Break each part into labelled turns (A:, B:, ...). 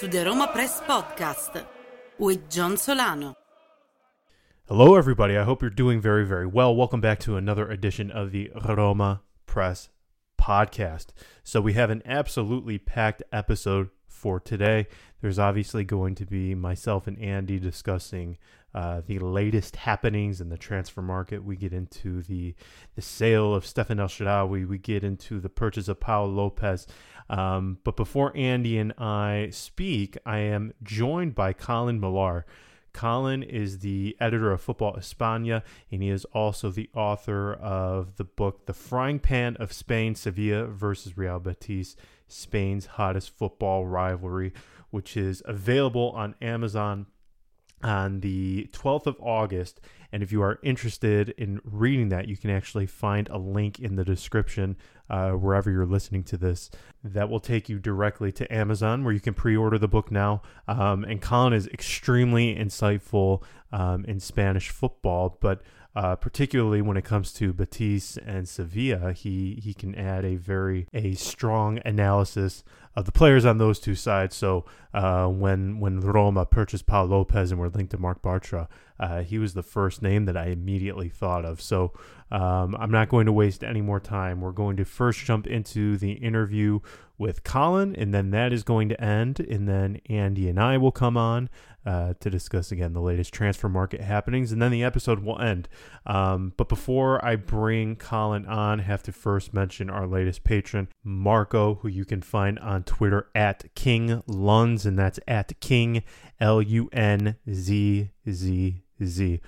A: to the Roma Press Podcast with John Solano.
B: Hello, everybody. I hope you're doing very, very well. Welcome back to another edition of the Roma Press Podcast. So, we have an absolutely packed episode for today. There's obviously going to be myself and Andy discussing uh, the latest happenings in the transfer market. We get into the the sale of Stephan El Shaarawy. We get into the purchase of Pau Lopez. Um, but before Andy and I speak, I am joined by Colin Millar. Colin is the editor of Football España, and he is also the author of the book The Frying Pan of Spain Sevilla versus Real Betis, Spain's hottest football rivalry, which is available on Amazon on the 12th of August. And if you are interested in reading that, you can actually find a link in the description uh, wherever you're listening to this. That will take you directly to Amazon where you can pre order the book now. Um, and Colin is extremely insightful um, in Spanish football, but uh, particularly when it comes to Betis and Sevilla, he, he can add a very a strong analysis of the players on those two sides. So uh, when when Roma purchased Pau Lopez and were linked to Marc Bartra, uh, he was the first name that I immediately thought of. So um, I'm not going to waste any more time. We're going to first jump into the interview with Colin, and then that is going to end, and then Andy and I will come on uh, to discuss again the latest transfer market happenings, and then the episode will end. Um, but before I bring Colin on, I have to first mention our latest patron, Marco, who you can find on Twitter at King Lunz, and that's at King L U N Z Z Z.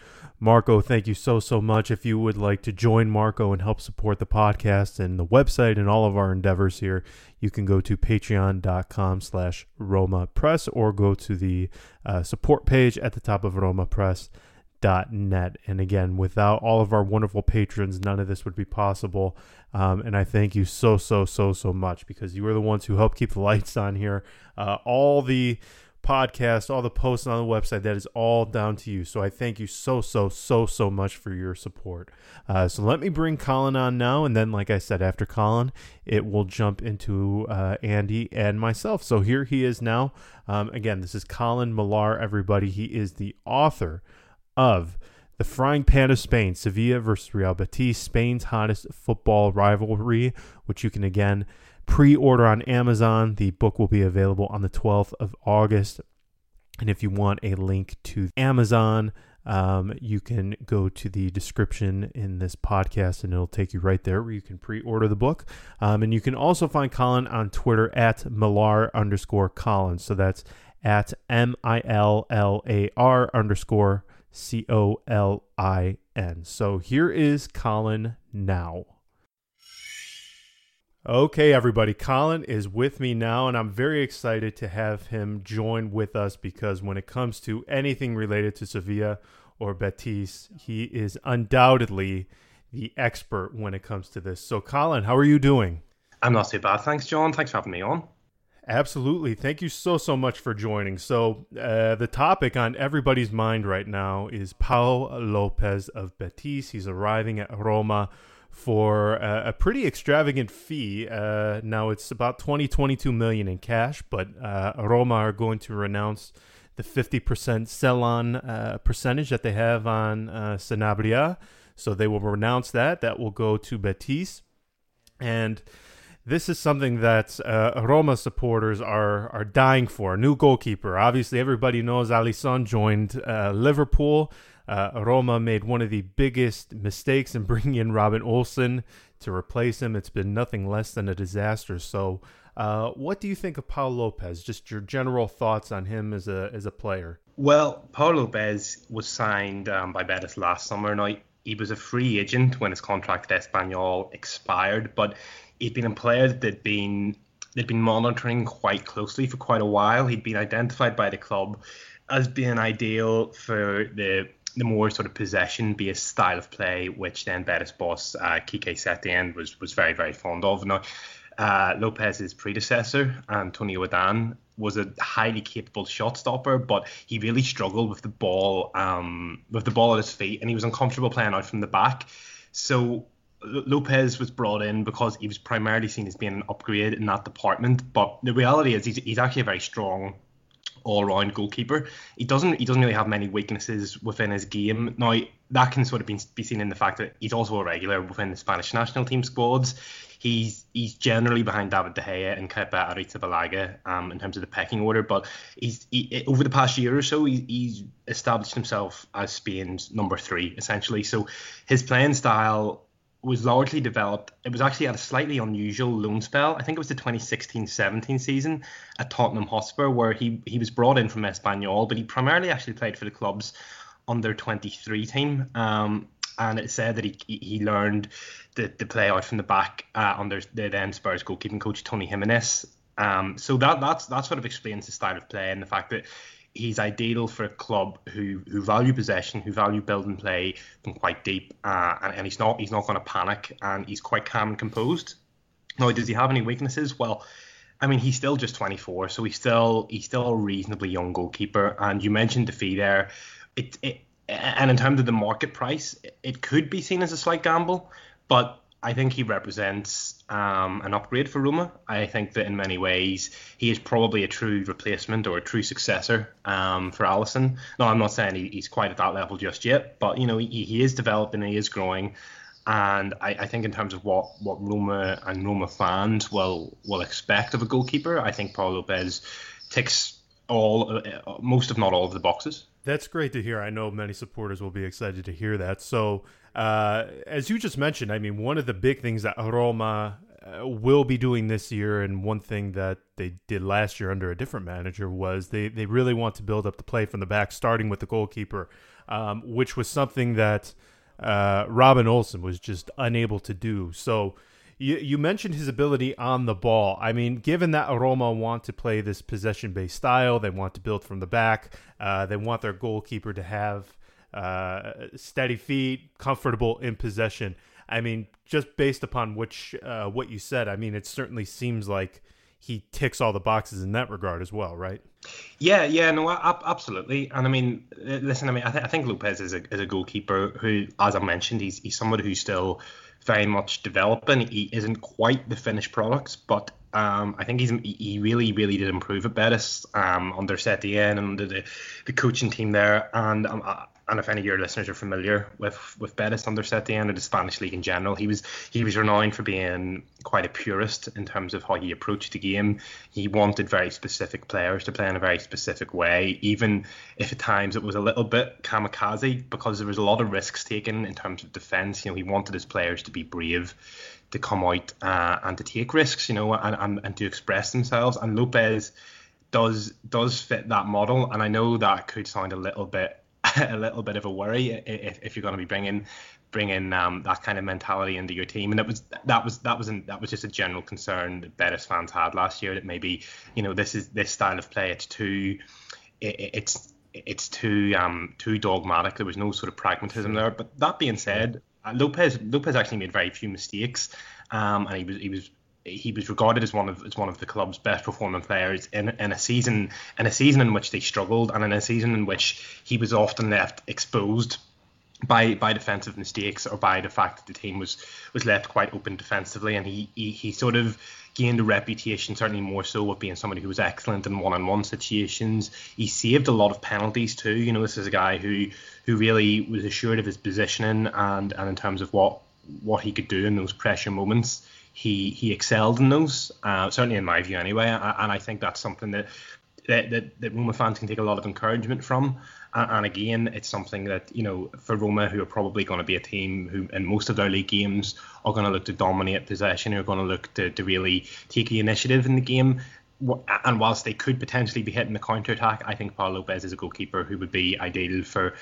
B: Marco, thank you so, so much. If you would like to join Marco and help support the podcast and the website and all of our endeavors here, you can go to patreon.com slash Roma Press or go to the uh, support page at the top of romapress.net. And again, without all of our wonderful patrons, none of this would be possible. Um, and I thank you so, so, so, so much because you are the ones who help keep the lights on here. Uh, all the podcast, all the posts on the website, that is all down to you. So I thank you so, so, so, so much for your support. Uh, so let me bring Colin on now. And then, like I said, after Colin, it will jump into uh, Andy and myself. So here he is now. Um, again, this is Colin Millar, everybody. He is the author of. The Frying Pan of Spain, Sevilla versus Real Betis, Spain's hottest football rivalry, which you can again pre order on Amazon. The book will be available on the 12th of August. And if you want a link to Amazon, um, you can go to the description in this podcast and it'll take you right there where you can pre order the book. Um, and you can also find Colin on Twitter at Millar underscore Colin. So that's at M I L L A R underscore C O L I N. So here is Colin now. Okay, everybody. Colin is with me now, and I'm very excited to have him join with us because when it comes to anything related to Sevilla or Betis, he is undoubtedly the expert when it comes to this. So, Colin, how are you doing?
C: I'm not too bad. Thanks, John. Thanks for having me on.
B: Absolutely. Thank you so, so much for joining. So, uh, the topic on everybody's mind right now is Pau Lopez of Betis. He's arriving at Roma for a, a pretty extravagant fee. Uh, now it's about 20, 22 million in cash, but uh, Roma are going to renounce the 50% sell-on uh, percentage that they have on uh, Sanabria. So they will renounce that. That will go to Betis. And this is something that uh, Roma supporters are are dying for. A new goalkeeper. Obviously, everybody knows Alisson joined uh, Liverpool. Uh, Roma made one of the biggest mistakes in bringing in Robin Olsen to replace him. It's been nothing less than a disaster. So, uh, what do you think of Paul Lopez? Just your general thoughts on him as a as a player.
C: Well, Paul Lopez was signed um, by Betis last summer. Now he was a free agent when his contract at Espanyol expired, but he'd been a player that'd been they'd been monitoring quite closely for quite a while. He'd been identified by the club as being ideal for the the more sort of possession-based style of play, which then Betis boss uh, Quique Setien was was very very fond of. Now, uh, Lopez's predecessor, Antonio Adan, was a highly capable shot stopper, but he really struggled with the ball um, with the ball at his feet, and he was uncomfortable playing out from the back. So Lopez was brought in because he was primarily seen as being an upgrade in that department, but the reality is he's, he's actually a very strong all-round goalkeeper. He doesn't he doesn't really have many weaknesses within his game. Now that can sort of be, be seen in the fact that he's also a regular within the Spanish national team squads. He's he's generally behind David De Gea and Kepa Arrizabalaga um, in terms of the pecking order, but he's he, over the past year or so he, he's established himself as Spain's number three essentially. So his playing style was largely developed. It was actually at a slightly unusual loan spell. I think it was the 2016-17 season at Tottenham Hotspur, where he he was brought in from Espanyol, but he primarily actually played for the club's under 23 team. Um, and it said that he he learned the, the play out from the back uh, under the then Spurs goalkeeping coach Toni Jimenez. Um, so that that's that sort of explains the style of play and the fact that he's ideal for a club who who value possession, who value building play from quite deep, uh, and, and he's not he's not going to panic, and he's quite calm and composed. Now, does he have any weaknesses? Well, I mean, he's still just 24, so he's still he's still a reasonably young goalkeeper. And you mentioned the fee there. It, it and in terms of the market price, it could be seen as a slight gamble, but I think he represents um, an upgrade for Roma. I think that in many ways he is probably a true replacement or a true successor um, for Alisson. No, I'm not saying he, he's quite at that level just yet, but you know he, he is developing, he is growing, and I, I, think in terms of what, what Roma and Roma fans will will expect of a goalkeeper, I think Paul Lopez ticks all, uh, most if not all of the boxes.
B: That's great to hear. I know many supporters will be excited to hear that. So, uh, as you just mentioned, I mean, one of the big things that Roma uh, will be doing this year, and one thing that they did last year under a different manager was they, they really want to build up the play from the back, starting with the goalkeeper, um, which was something that uh, Robin Olsen was just unable to do. So, you, you mentioned his ability on the ball. I mean, given that Roma want to play this possession based style, they want to build from the back, uh, they want their goalkeeper to have uh, steady feet, comfortable in possession. I mean, just based upon which uh, what you said, I mean, it certainly seems like he ticks all the boxes in that regard as well, right?
C: Yeah, yeah, no, absolutely. And I mean, listen, I mean, I, th- I think Lopez is a, is a goalkeeper who, as I mentioned, he's he's somebody who's still very much developing. He isn't quite the finished product, but um, I think he's he really really did improve at Betis um, under Setien and under the, the coaching team there. And um, and if any of your listeners are familiar with with Betis under Setien or the Spanish league in general, he was he was renowned for being quite a purist in terms of how he approached the game. He wanted very specific players to play in a very specific way, even if at times it was a little bit kamikaze because there was a lot of risks taken in terms of defence. You know, he wanted his players to be brave to come out uh, and to take risks, you know, and, and, and to express themselves. And Lopez does does fit that model. And I know that could sound a little bit a little bit of a worry if, if you're going to be bringing bringing um, that kind of mentality into your team. And that was that was that was an, that was just a general concern that Betis fans had last year that maybe you know this is this style of play it's too it, it's it's too um too dogmatic. There was no sort of pragmatism there. But that being said, uh, Lopez Lopez actually made very few mistakes, um, and he was he was he was regarded as one of as one of the club's best performing players in, in a season in a season in which they struggled and in a season in which he was often left exposed by by defensive mistakes or by the fact that the team was was left quite open defensively. And he he, he sort of gained a reputation certainly more so of being somebody who was excellent in one-on-one situations. He saved a lot of penalties too. You know this is a guy who who really was assured of his positioning and and in terms of what what he could do in those pressure moments he he excelled in those. Uh, certainly in my view, anyway. And I think that's something that that, that, that Roma fans can take a lot of encouragement from. And, again, it's something that you know for Roma, who are probably going to be a team who, in most of their league games, are going to look to dominate possession, who are going to look to, to really take the initiative in the game. And whilst they could potentially be hitting the counter attack, I think Paul Lopez is a goalkeeper who would be ideal for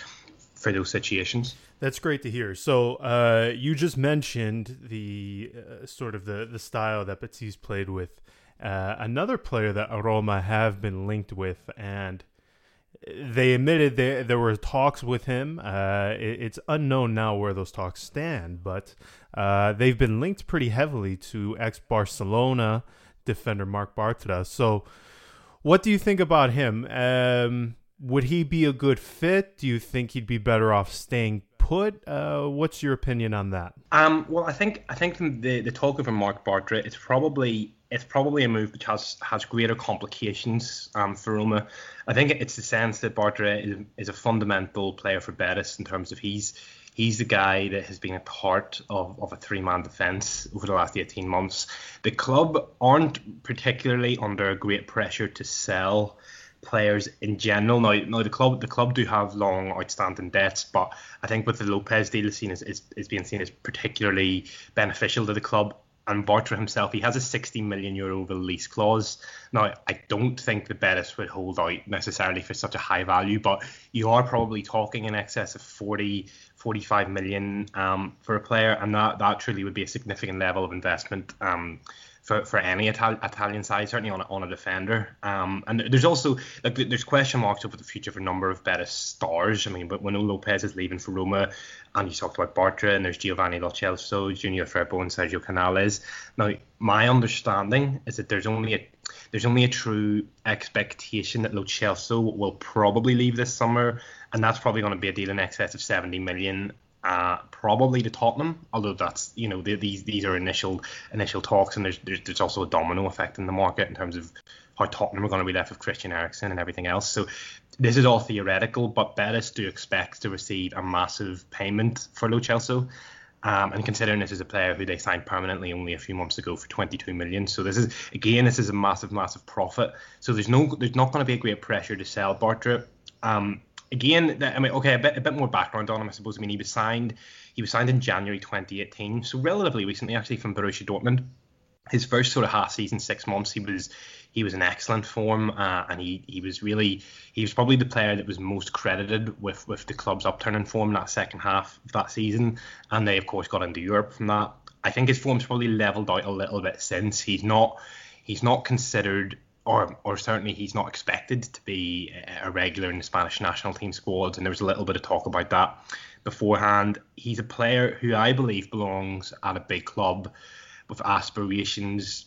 C: for those situations.
B: That's great to hear. So uh, you just mentioned the uh, sort of the the style that Betis played with. Uh, another player that Roma have been linked with, and they admitted they, there were talks with him. Uh, it, it's unknown now where those talks stand, but uh, they've been linked pretty heavily to ex Barcelona defender Marc Bartra. So, what do you think about him? Um, would he be a good fit? Do you think he'd be better off staying put? Uh, what's your opinion on that?
C: Um, well, I think I think the the talk of a Marc Bartra it's probably it's probably a move which has has greater complications um, for Roma. I think it's the sense that Bartra is, is a fundamental player for Betis in terms of he's he's the guy that has been a part of, of a three man defence over the last 18 months. The club aren't particularly under great pressure to sell players in general. Now, now the club the club do have long outstanding debts, but I think with the Lopez deal is seen as is, being seen as particularly beneficial to the club. And Bartra himself, he has a 60 million euro release clause. Now, I don't think the Betis would hold out necessarily for such a high value, but you are probably talking in excess of 40, 45 million um, for a player, and that, that truly would be a significant level of investment. Um, for, for any Ital- Italian side, certainly on a, on a defender. Um, and there's also like there's question marks over the future for a number of Betis stars. I mean, but when Lopez is leaving for Roma, and you talked about Bartra, and there's Giovanni Lo Celso, Junior Firpo, and Sergio Canales. Now, my understanding is that there's only a there's only a true expectation that Lo Celso will probably leave this summer, and that's probably going to be a deal in excess of 70 million uh, probably to Tottenham, although that's you know the, these these are initial initial talks, and there's, there's, there's also a domino effect in the market in terms of how Tottenham are going to be left with Christian Eriksen and everything else. So this is all theoretical, but Betis do expect to receive a massive payment for Lo Celso. Um, and considering this is a player who they signed permanently only a few months ago for 22 million, so this is again this is a massive, massive profit. So there's no there's not going to be a great pressure to sell Bartra. Um, again, I mean, okay, a bit, a bit more background on him, I suppose. I mean, he was signed, he was signed in January 2018, so relatively recently, actually, from Borussia Dortmund. His first sort of half season, six months, he was he was in excellent form, uh, and he he was really he was probably the player that was most credited with with the club's upturn in form that second half of that season, and they of course got into Europe from that. I think his form's probably leveled out a little bit since. He's not he's not considered or or certainly he's not expected to be a regular in the Spanish national team squads, and there was a little bit of talk about that beforehand. He's a player who I believe belongs at a big club with aspirations,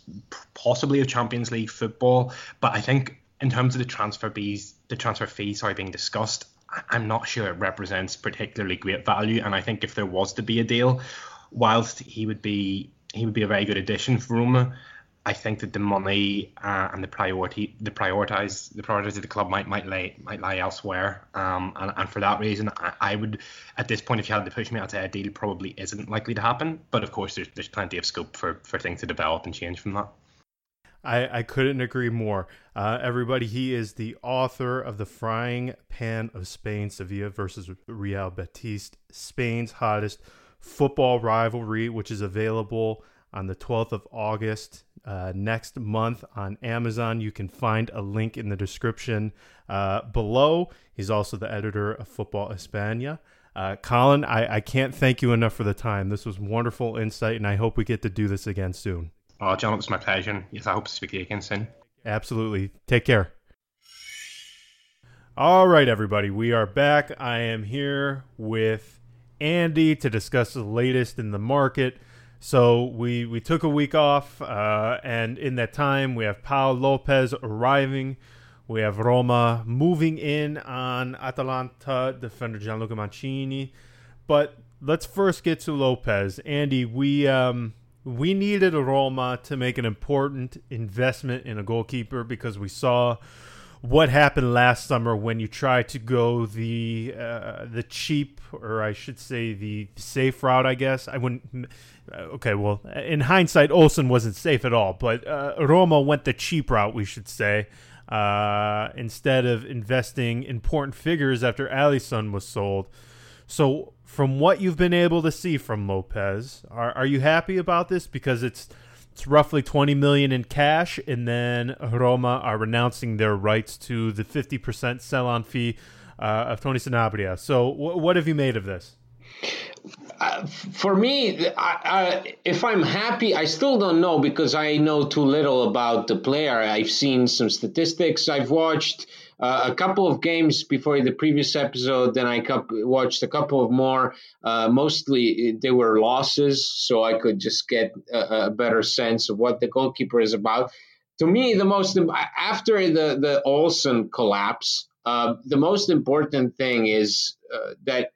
C: possibly of Champions League football. But I think in terms of the transfer fees, the transfer fees are being discussed. I'm not sure it represents particularly great value, and I think if there was to be a deal, whilst he would be he would be a very good addition for Roma. I think that the money uh, and the priority, the prioritize, the priorities of the club might might lay might lie elsewhere. Um, and, and for that reason, I, I, would, at this point, if you had to push me, I'd say a deal probably isn't likely to happen. But of course, there's there's plenty of scope for for things to develop and change from that.
B: I, I couldn't agree more. Uh, everybody, he is the author of The Frying Pan of Spain, Sevilla versus Real Betis, Spain's hottest football rivalry, which is available on the 12th of August uh, next month on Amazon. You can find a link in the description uh, below. He's also the editor of Football España. Uh, Colin, I, I can't thank you enough for the time. This was wonderful insight, and I hope we get to do this again soon.
C: Oh, John, it was my pleasure. Yes, I hope to speak to you again soon.
B: Absolutely. Take care. All right, everybody, we are back. I am here with Andy to discuss the latest in the market. So we we took a week off, uh, and in that time we have Paul Lopez arriving. We have Roma moving in on Atalanta defender Gianluca Mancini. But let's first get to Lopez. Andy, we um, we needed Roma to make an important investment in a goalkeeper because we saw what happened last summer when you tried to go the uh, the cheap, or I should say the safe route. I guess I wouldn't. Uh, okay, well, in hindsight, Olsen wasn't safe at all, but uh, Roma went the cheap route, we should say, uh, instead of investing important figures after Alisson was sold. So, from what you've been able to see from Lopez, are are you happy about this? Because it's it's roughly 20 million in cash, and then Roma are renouncing their rights to the 50% sell-on fee uh, of Tony Sanabria. So, what have you made of this?
D: Uh, for me, I, I, if I'm happy, I still don't know because I know too little about the player. I've seen some statistics. I've watched uh, a couple of games before the previous episode. Then I watched a couple of more. Uh, mostly they were losses, so I could just get a, a, better sense of what the goalkeeper is about. To me, the most after the the Olsen collapse, uh, the most important thing is uh, that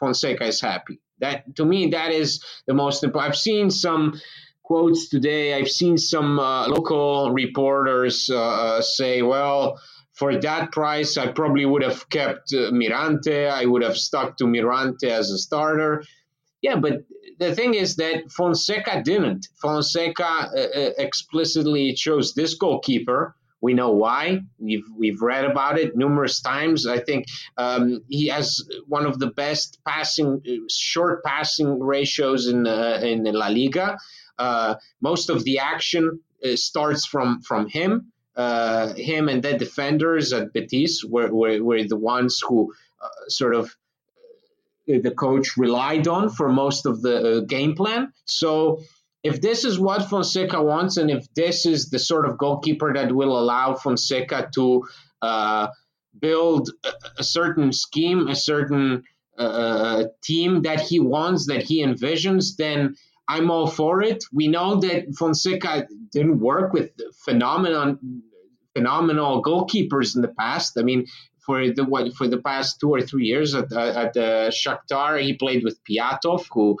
D: Fonseca is happy. That to me, that is the most important. I've seen some quotes today. I've seen some uh, local reporters uh, say, well, for that price, I probably would have kept uh, Mirante. I would have stuck to Mirante as a starter. Yeah, but the thing is that Fonseca didn't. Fonseca uh, uh, explicitly chose this goalkeeper. We know why. We've we've read about it numerous times. I think um, he has one of the best passing, short passing ratios in uh, in La Liga. Uh, most of the action uh, starts from from him. Uh, him and the defenders at Betis were, were, were the ones who uh, sort of the coach relied on for most of the uh, game plan. So if this is what Fonseca wants, and if this is the sort of goalkeeper that will allow Fonseca to uh, build a, a, certain scheme, a certain uh, uh, team that he wants, that he envisions, then I'm all for it. We know that Fonseca didn't work with the phenomenon phenomenal goalkeepers in the past. I mean, for the what for the past two or three years at uh, at the Shakhtar. He played with Pyatov, who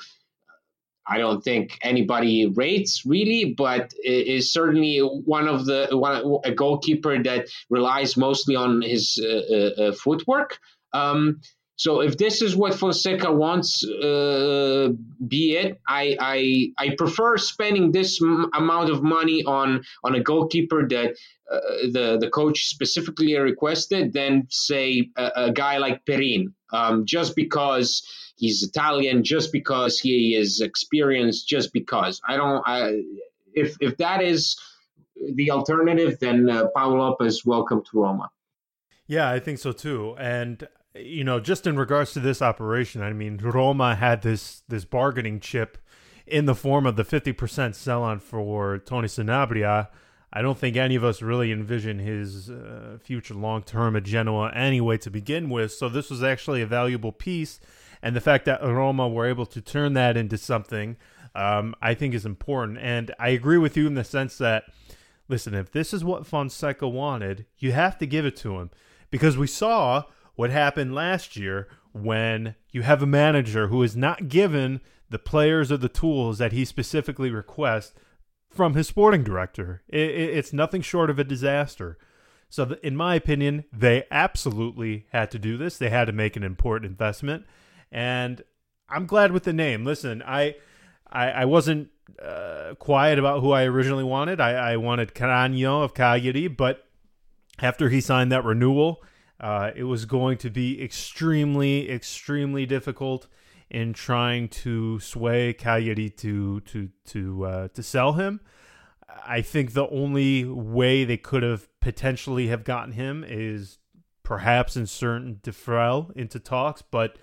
D: I don't think anybody rates really, but is certainly one of the one a goalkeeper that relies mostly on his uh, uh, uh footwork. Um, so if this is what Fonseca wants, uh, be it. I, I I prefer spending this m- amount of money on on a goalkeeper that uh, the the coach specifically requested than say a, a guy like Perin, um, just because he's Italian, just because he is experienced, just because I don't. I, if if that is the alternative, then uh, Pau Lopez, welcome to Roma.
B: Yeah, I think so too. And you know, just in regards to this operation, I mean, Roma had this this bargaining chip in the form of the 50% sell on for Tony Sanabria. I don't think any of us really envision his uh, future long term at Genoa anyway to begin with. So this was actually a valuable piece. And the fact that Roma were able to turn that into something, um, I think is important. And I agree with you in the sense that, listen, if this is what Fonseca wanted, you have to give it to him. Because we saw what happened last year when you have a manager who is not given the players or the tools that he specifically requests from his sporting director. It, it, it's nothing short of a disaster. So, the, in my opinion, they absolutely had to do this. They had to make an important investment, and I'm glad with the name. Listen, I I, I wasn't uh, quiet about who I originally wanted. I, I wanted Cragno of Cagliari, but after he signed that renewal, uh, it was going to be extremely, extremely difficult in trying to sway Cagliari to to to uh, to sell him. I think the only way they could have potentially have gotten him is perhaps insert Defrel into talks, but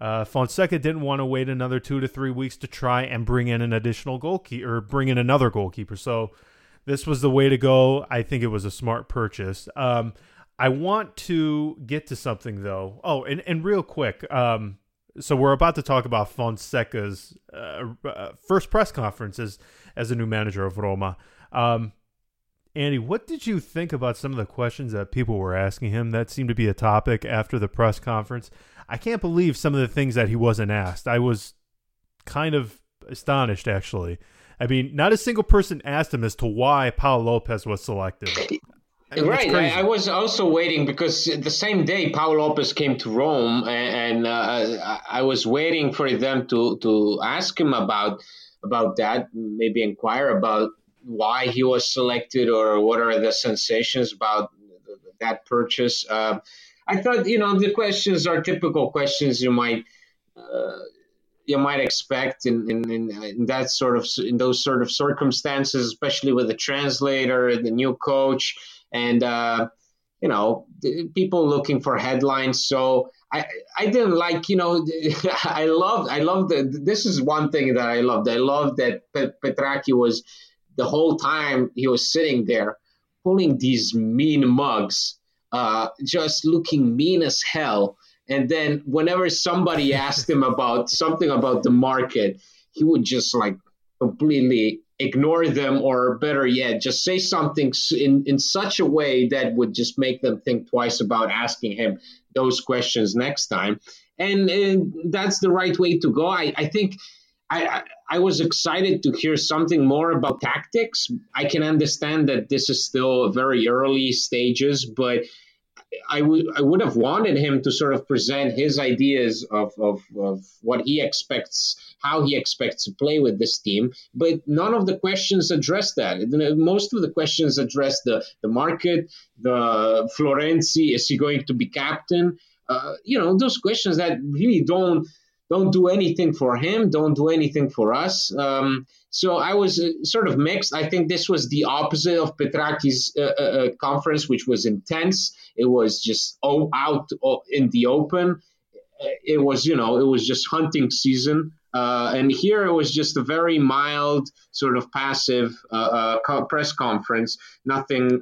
B: uh, Fonseca didn't want to wait another two to three weeks to try and bring in an additional goalkeeper or bring in another goalkeeper. So this was the way to go. I think it was a smart purchase. Um, I want to get to something though. Oh, and, and real quick, um, so we're about to talk about Fonseca's uh, uh, first press conference as, as a new manager of Roma. Um, Andy, what did you think about some of the questions that people were asking him? That seemed to be a topic after the press conference. I can't believe some of the things that he wasn't asked. I was kind of astonished, actually. I mean, not a single person asked him as to why Pau Lopez was selected.
D: I mean, right. I, I, was also waiting because the same day Paul Lopez came to Rome, and, and uh, I was waiting for them to, to ask him about about that, maybe inquire about why he was selected or what are the sensations about that purchase. Uh, I thought, you know, the questions are typical questions you might uh, you might expect in, in, in, that sort of in those sort of circumstances, especially with the translator, the new coach and uh, you know people looking for headlines. So I I didn't like you know I love I love the this is one thing that I loved. I loved that Petrachi was the whole time he was sitting there pulling these mean mugs, uh, just looking mean as hell. And then whenever somebody asked him about something about the market, he would just like completely ignore them or better yet just say something in, in such a way that would just make them think twice about asking him those questions next time and, and that's the right way to go I, I think I, I was excited to hear something more about tactics. I can understand that this is still very early stages, but I would I would have wanted him to sort of present his ideas of, of, of what he expects, how he expects to play with this team. But none of the questions address that. Most of the questions address the, the market, the Florenzi, is he going to be captain? Uh, you know, those questions that really don't don't do anything for him, don't do anything for us. Um, so I was uh, sort of mixed. I think this was the opposite of Petrachi's uh, uh, uh conference, which was intense. It was just oh, out in the open. Uh, it was, you know, it was just hunting season. And here it was just a very mild, sort of passive press conference. Nothing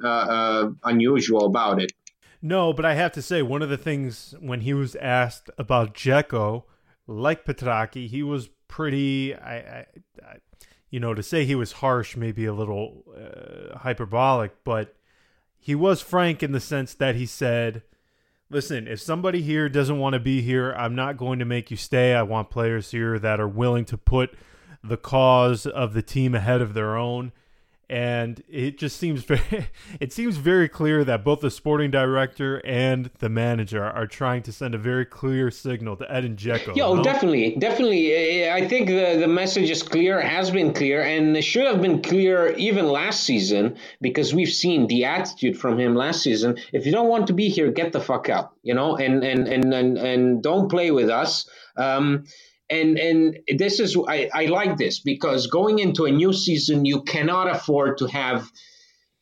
D: unusual about it.
B: No, but I have to say, one of the things when he was asked about Dzeko, like Petrachi, he was pretty. I, I, I, you know, to say he was harsh, maybe a little uh, hyperbolic, but he was frank in the sense that he said, "Listen, if somebody here doesn't want to be here, I'm not going to make you stay. I want players here that are willing to put the cause of the team ahead of their own." And it just seems very it seems very clear that both the sporting director and the manager are trying to send a very clear signal to Edin Dzeko.
D: Yeah, no? definitely, definitely. I think the the message is clear, has been clear, and should have been clear even last season because we've seen the attitude from him last season. If you don't want to be here, get the fuck out, you know, and and and and, and don't play with us. Um, and and this is I, I like this because going into a new season you cannot afford to have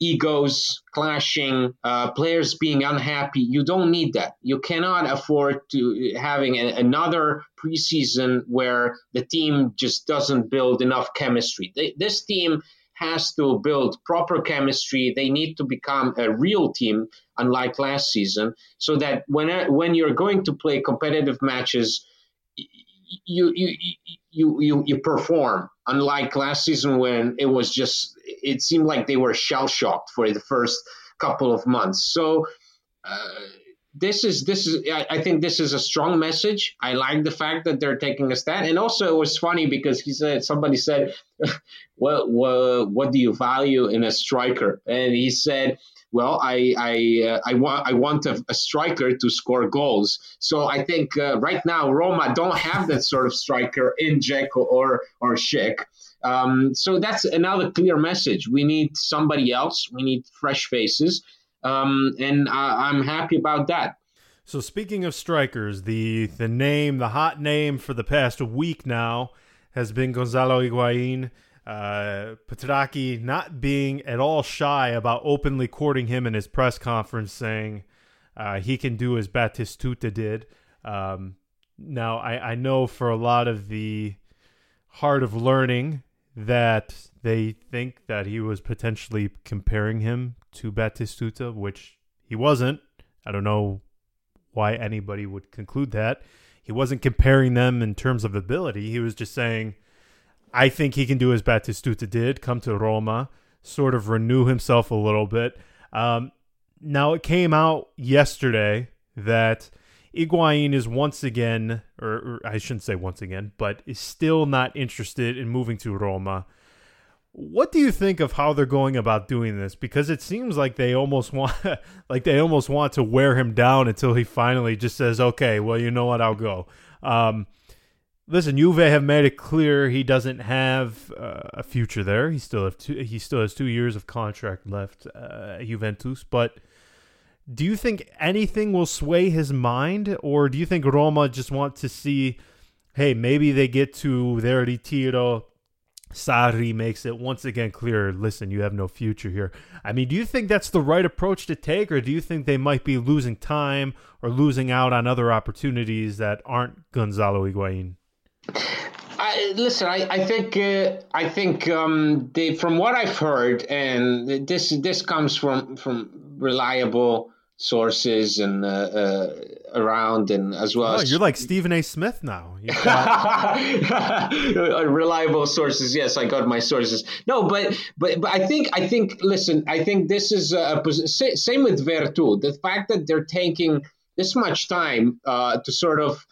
D: egos clashing uh, players being unhappy. You don't need that. You cannot afford to having a, another preseason where the team just doesn't build enough chemistry. They, this team has to build proper chemistry. They need to become a real team unlike last season so that when when you're going to play competitive matches you you you you you perform. Unlike last season when it was just it seemed like they were shell shocked for the first couple of months. So. Uh, this is this is I, I, think this is a strong message. I like the fact that they're taking a stand, and also it was funny because he said somebody said, "What what what do you value in a striker?" And he said, well, I I uh, I want I want a, a, striker to score goals. So I think uh, right now Roma don't have that sort of striker in Dzeko or or Schick. Um, so that's another clear message. We need somebody else. We need fresh faces, um, and I, I'm happy about that.
B: So speaking of strikers, the the name, the hot name for the past week now has been Gonzalo Higuain. Uh, not being at all shy about openly courting him in his press conference, saying uh, he can do as Batistuta did. Um, now, I, I know for a lot of the heart of learning that they think that he was potentially comparing him to Batistuta, which he wasn't. I don't know why anybody would conclude that. He wasn't comparing them in terms of ability. He was just saying I think he can do as Batistuta did, come to Roma, sort of renew himself a little bit. Um, now, it came out yesterday that Higuain is once again, or, or, I shouldn't say once again, but is still not interested in moving to Roma. What do you think of how they're going about doing this? Because it seems like they almost want, like they almost want to wear him down until he finally just says, "Okay, well, you know what, I'll go." Um, Listen, Juve have made it clear he doesn't have uh, a future there. He still have two, he still has two years of contract left uh, at Juventus. But do you think anything will sway his mind, or do you think Roma just want to see, hey, maybe they get to their retiro? Sarri makes it once again clear. Listen, you have no future here. I mean, do you think that's the right approach to take, or do you think they might be losing time or losing out on other opportunities that aren't Gonzalo Higuain?
D: I, listen, I, I think uh, I think um, they, from what I've heard, and this this comes from from reliable sources and uh, uh, around and as well.
B: Oh,
D: as,
B: you're like Stephen A. Smith now.
D: reliable sources. Yes, I got my sources. No, but but but I think I think listen, I think this is a, same with Veretout. The fact that they're taking this much time uh, to sort of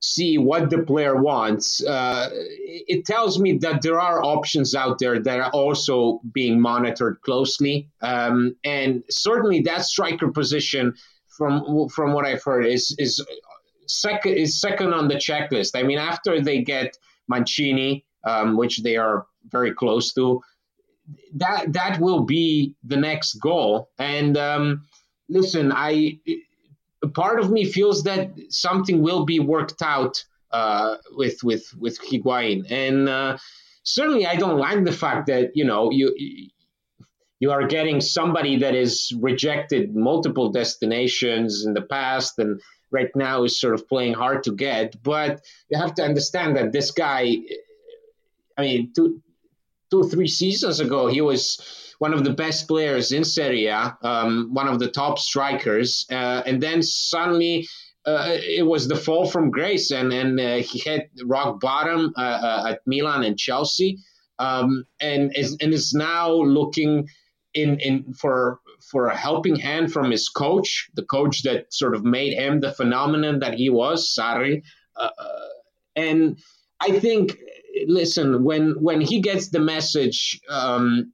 D: see what the player wants, uh, it tells me that there are options out there that are also being monitored closely. Um, and certainly that striker position, from from what I've heard, is is second is second on the checklist. I mean, after they get Mancini, um, which they are very close to, that that will be the next goal. And um, listen, I part of me feels that something will be worked out uh, with with with Higuain, and uh, certainly I don't like the fact that you know you you are getting somebody that is rejected multiple destinations in the past and right now is sort of playing hard to get. But you have to understand that this guy, I mean, two two three seasons ago, he was one of the best players in Serie A, um, one of the top strikers, uh, and then suddenly. Uh, it was the fall from grace, and and uh, he hit rock bottom uh, uh, at Milan and Chelsea, um, and is and is now looking in in for for a helping hand from his coach, the coach that sort of made him the phenomenon that he was, Sarri, uh, and I think listen when when he gets the message um,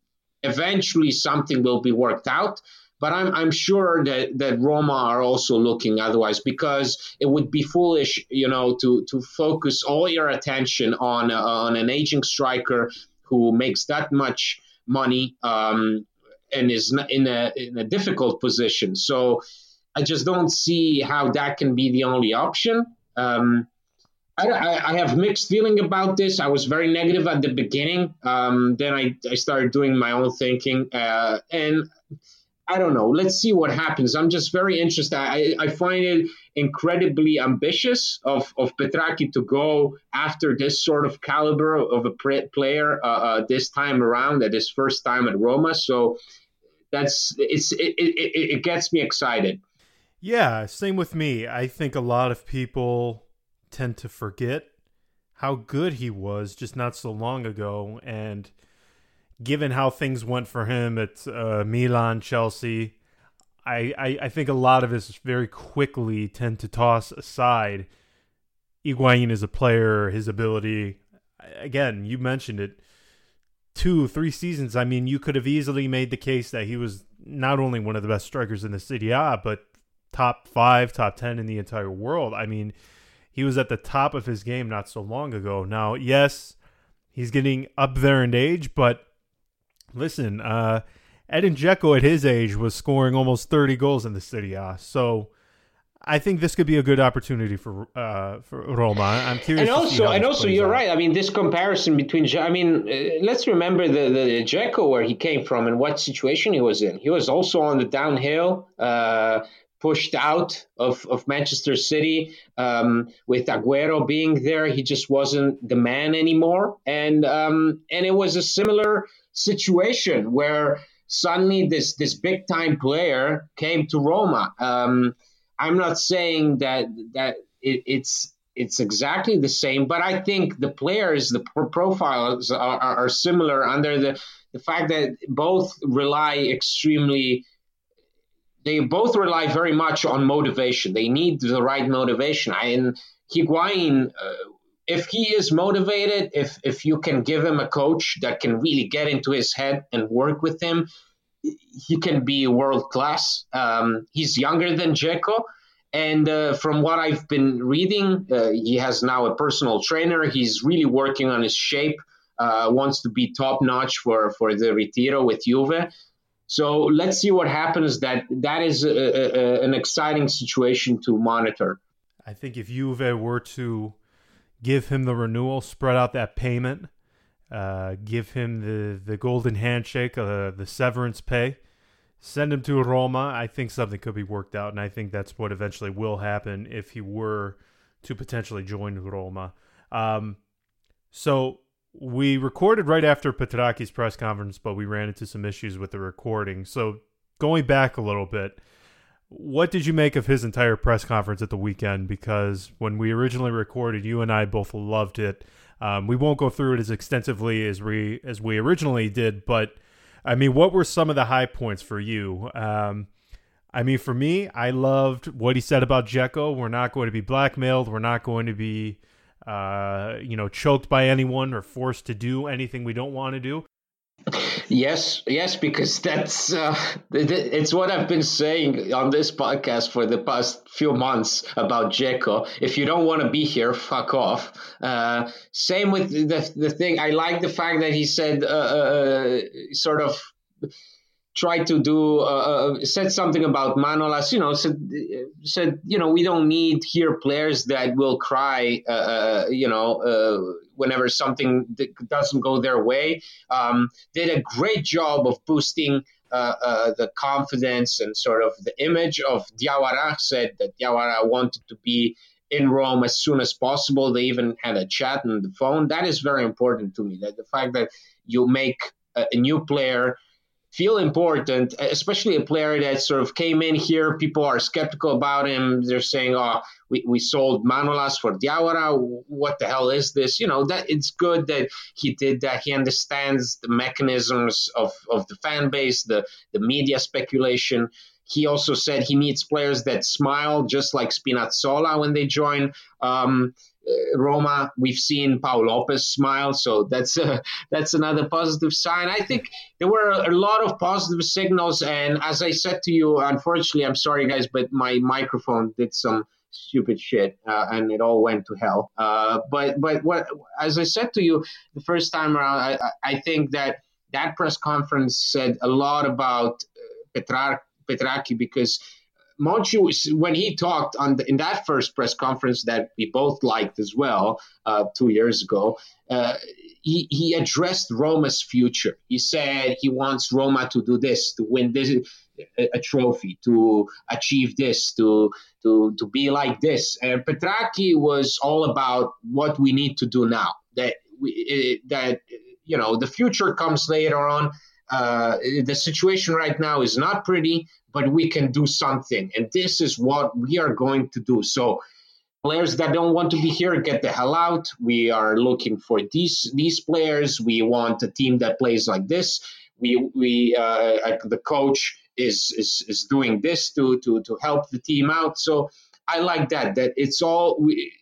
D: eventually something will be worked out. But I'm, I'm sure that, that Roma are also looking otherwise because it would be foolish, you know, to, to focus all your attention on, uh, on an aging striker who makes that much money um, and is in a, in a difficult position. So I just don't see how that can be the only option. Um, I, I, have mixed feeling about this. I was very negative at the beginning. Um, then I, I started doing my own thinking. Uh, and I don't know. Let's see what happens. I'm just very interested. I, I find it incredibly ambitious of, of Petrachi to go after this sort of caliber of a player uh, uh, this time around at his first time at Roma. So that's it's it, it, it gets me excited.
B: Yeah, same with me. I think a lot of people tend to forget how good he was just not so long ago. And given how things went for him at uh, Milan, Chelsea, I, I, I, think a lot of us very quickly tend to toss aside Higuain as a player, his ability. Again, you mentioned it. Two, three seasons. I mean, you could have easily made the case that he was not only one of the best strikers in the A, but top five, top 10 in the entire world. I mean, he was at the top of his game not so long ago. Now, yes, he's getting up there in age, but listen, uh, Edin Dzeko at his age was scoring almost 30 goals in the Serie A. So I think this could be a good opportunity for uh, for Roma. I'm curious.
D: And also, and also, you're
B: out.
D: right. I mean, this comparison between, I mean, uh, let's remember the the Dzeko where he came from and what situation he was in. He was also on the downhill. Uh, pushed out of, of Manchester City um, with Aguero being there. He just wasn't the man anymore, and um, and it was a similar situation where suddenly this this big time player came to Roma. Um, I'm not saying that that it, it's it's exactly the same, but I think the players, the profiles are, are similar under the the fact that both rely extremely they both rely very much on motivation. They need the right motivation. And Higuain, uh, if he is motivated, if if you can give him a coach that can really get into his head and work with him, he can be world class. Um, he's younger than Dzeko. And uh, from what I've been reading, uh, he has now a personal trainer. He's really working on his shape. Uh, wants to be top notch for for the Retiro with Juve. So let's see what happens. That that is a, a, an exciting situation to monitor.
B: I think if Juve were to give him the renewal, spread out that payment, uh, give him the the golden handshake, uh, the severance pay, send him to Roma. I think something could be worked out, and I think that's what eventually will happen if he were to potentially join Roma. Um, so we recorded right after Petrachi's press conference, but we ran into some issues with the recording. So going back a little bit, what did you make of his entire press conference at the weekend? Because when we originally recorded, you and I both loved it. Um, we won't go through it as extensively as we as we originally did, but I mean, what were some of the high points for you? Um, I mean, for me, I loved what he said about Dzeko. We're not going to be blackmailed. We're not going to be, uh, you know, choked by anyone or forced to do anything we don't want to do.
D: Yes, yes, because that's uh, it's what I've been saying on this podcast for the past few months about Dzeko. If you don't want to be here, fuck off. Uh, same with the the thing. I like the fact that he said uh, uh sort of tried to do uh, uh, said something about Manolas. You know, said said you know we don't need here players that will cry. Uh, uh you know, uh, whenever something doesn't go their way. Um, did a great job of boosting. Uh, the confidence and sort of the image of Diawara said that Diawara wanted to be in Rome as soon as possible. They even had a chat on the phone. That is very important to me. That the fact that you make a, a new player feel important, especially a player that sort of came in here. People are skeptical about him. They're saying, "Oh, we, we sold Manolas for Diawara. What the hell is this?" You know that it's good that he did that. He understands the mechanisms of, of the fan base, the the media speculation. He also said he needs players that smile, just like Spinazzola when they join. Um, Roma, we've seen Pau Lopez smile, so that's a, that's another positive sign. I think there were a lot of positive signals, and as I said to you, unfortunately, I'm sorry guys, but my microphone did some stupid shit, uh, and it all went to hell. Uh, but but what, as I said to you the first time around, I, I think that that press conference said a lot about uh, Petrar, Petrachi because Monchi, when he talked on the, in that first press conference that we both liked as well uh, two years ago, uh, he, he addressed Roma's future. He said he wants Roma to do this, to win this a, trophy, to achieve this, to to to be like this. And Petrachi was all about what we need to do now. That we that you know the future comes later on. Uh, the situation right now is not pretty, but we can do something. And this is what we are going to do. So, players that don't want to be here get the hell out. We are looking for these these players. We want a team that plays like this. We we uh, the coach is, is is doing this to to to help the team out. So I like that. That it's all we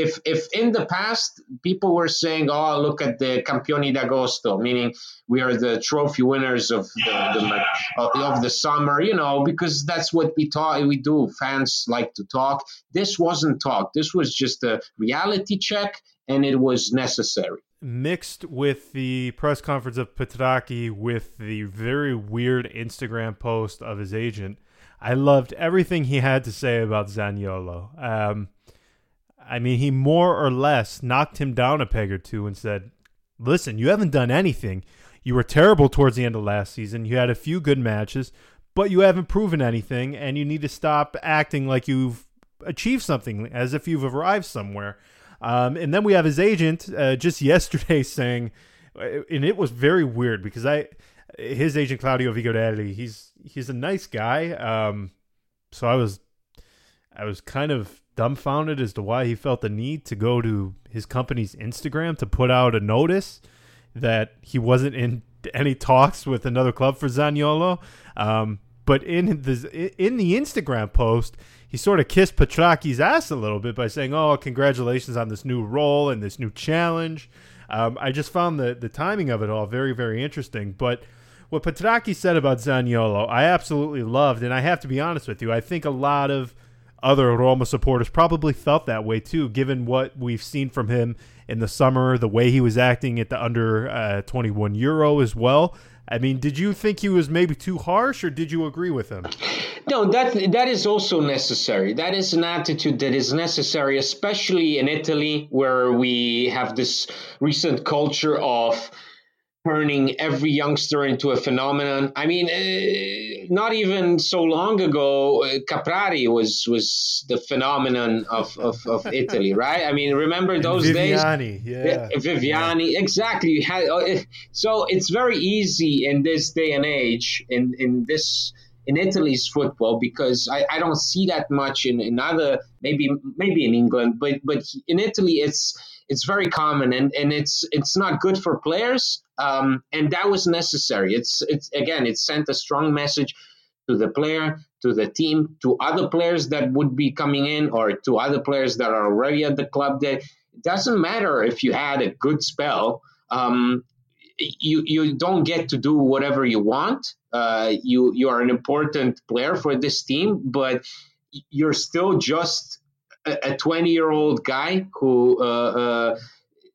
D: if if in the past people were saying, "Oh, look at the Campioni d'Agosto," meaning we are the trophy winners of the, the of the summer, you know, because that's what we talk, we do. Fans like to talk. This wasn't talk. This was just a reality check, and it was necessary.
B: Mixed with the press conference of Petrachi, with the very weird Instagram post of his agent, I loved everything he had to say about Zaniolo. Um, I mean, he more or less knocked him down a peg or two and said, Listen, you haven't done anything. You were terrible towards the end of last season. You had a few good matches, but you haven't proven anything, and you need to stop acting like you've achieved something as if you've arrived somewhere. Um, and then we have his agent uh, just yesterday saying, and it was very weird because I, his agent Claudio Vigorelli, he's he's a nice guy. Um, so I was, I was kind of dumbfounded as to why he felt the need to go to his company's Instagram to put out a notice that he wasn't in any talks with another club for Zaniolo. Um, but in the in the Instagram post, he sort of kissed Petrachi's ass a little bit by saying, "Oh, congratulations on this new role and this new challenge." Um, I just found the the timing of it all very very interesting. But what Petrachi said about Zaniolo, I absolutely loved, and I have to be honest with you. I think a lot of other Roma supporters probably felt that way too, given what we've seen from him in the summer, the way he was acting at the under uh, 21 Euro as well. I mean, did you think he was maybe too harsh, or did you agree with him?
D: No, that that is also necessary. That is an attitude that is necessary, especially in Italy, where we have this recent culture of turning every youngster into a phenomenon. I mean, uh, not even so long ago, uh, Caprari was was the phenomenon of, of, of Italy, right? I mean, remember those
B: Viviani, days?
D: Yeah, Viviani, yeah. exactly. Uh, so it's very easy in this day and age, in in this in Italy's football because I, I don't see that much in, in other maybe maybe in England, but but in Italy it's it's very common and, and it's it's not good for players um, and that was necessary it's it's again it sent a strong message to the player to the team, to other players that would be coming in, or to other players that are already at the club. That it doesn't matter if you had a good spell. Um, you you don't get to do whatever you want. Uh, you you are an important player for this team, but you're still just a 20 year old guy who uh, uh,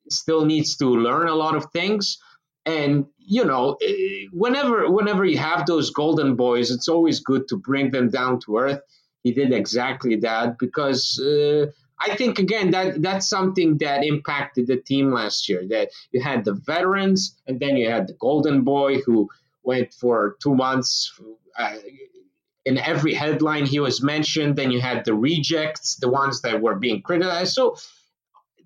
D: still needs to learn a lot of things. And you know, eh, whenever whenever you have those golden boys, it's always good to bring them down to earth. He did exactly that because uh, I think again that that's something that impacted the team last year. That you had the veterans, and then you had the golden boy who went for two months. Uh, in every headline, he was mentioned. Then you had the rejects, the ones that were being criticized. So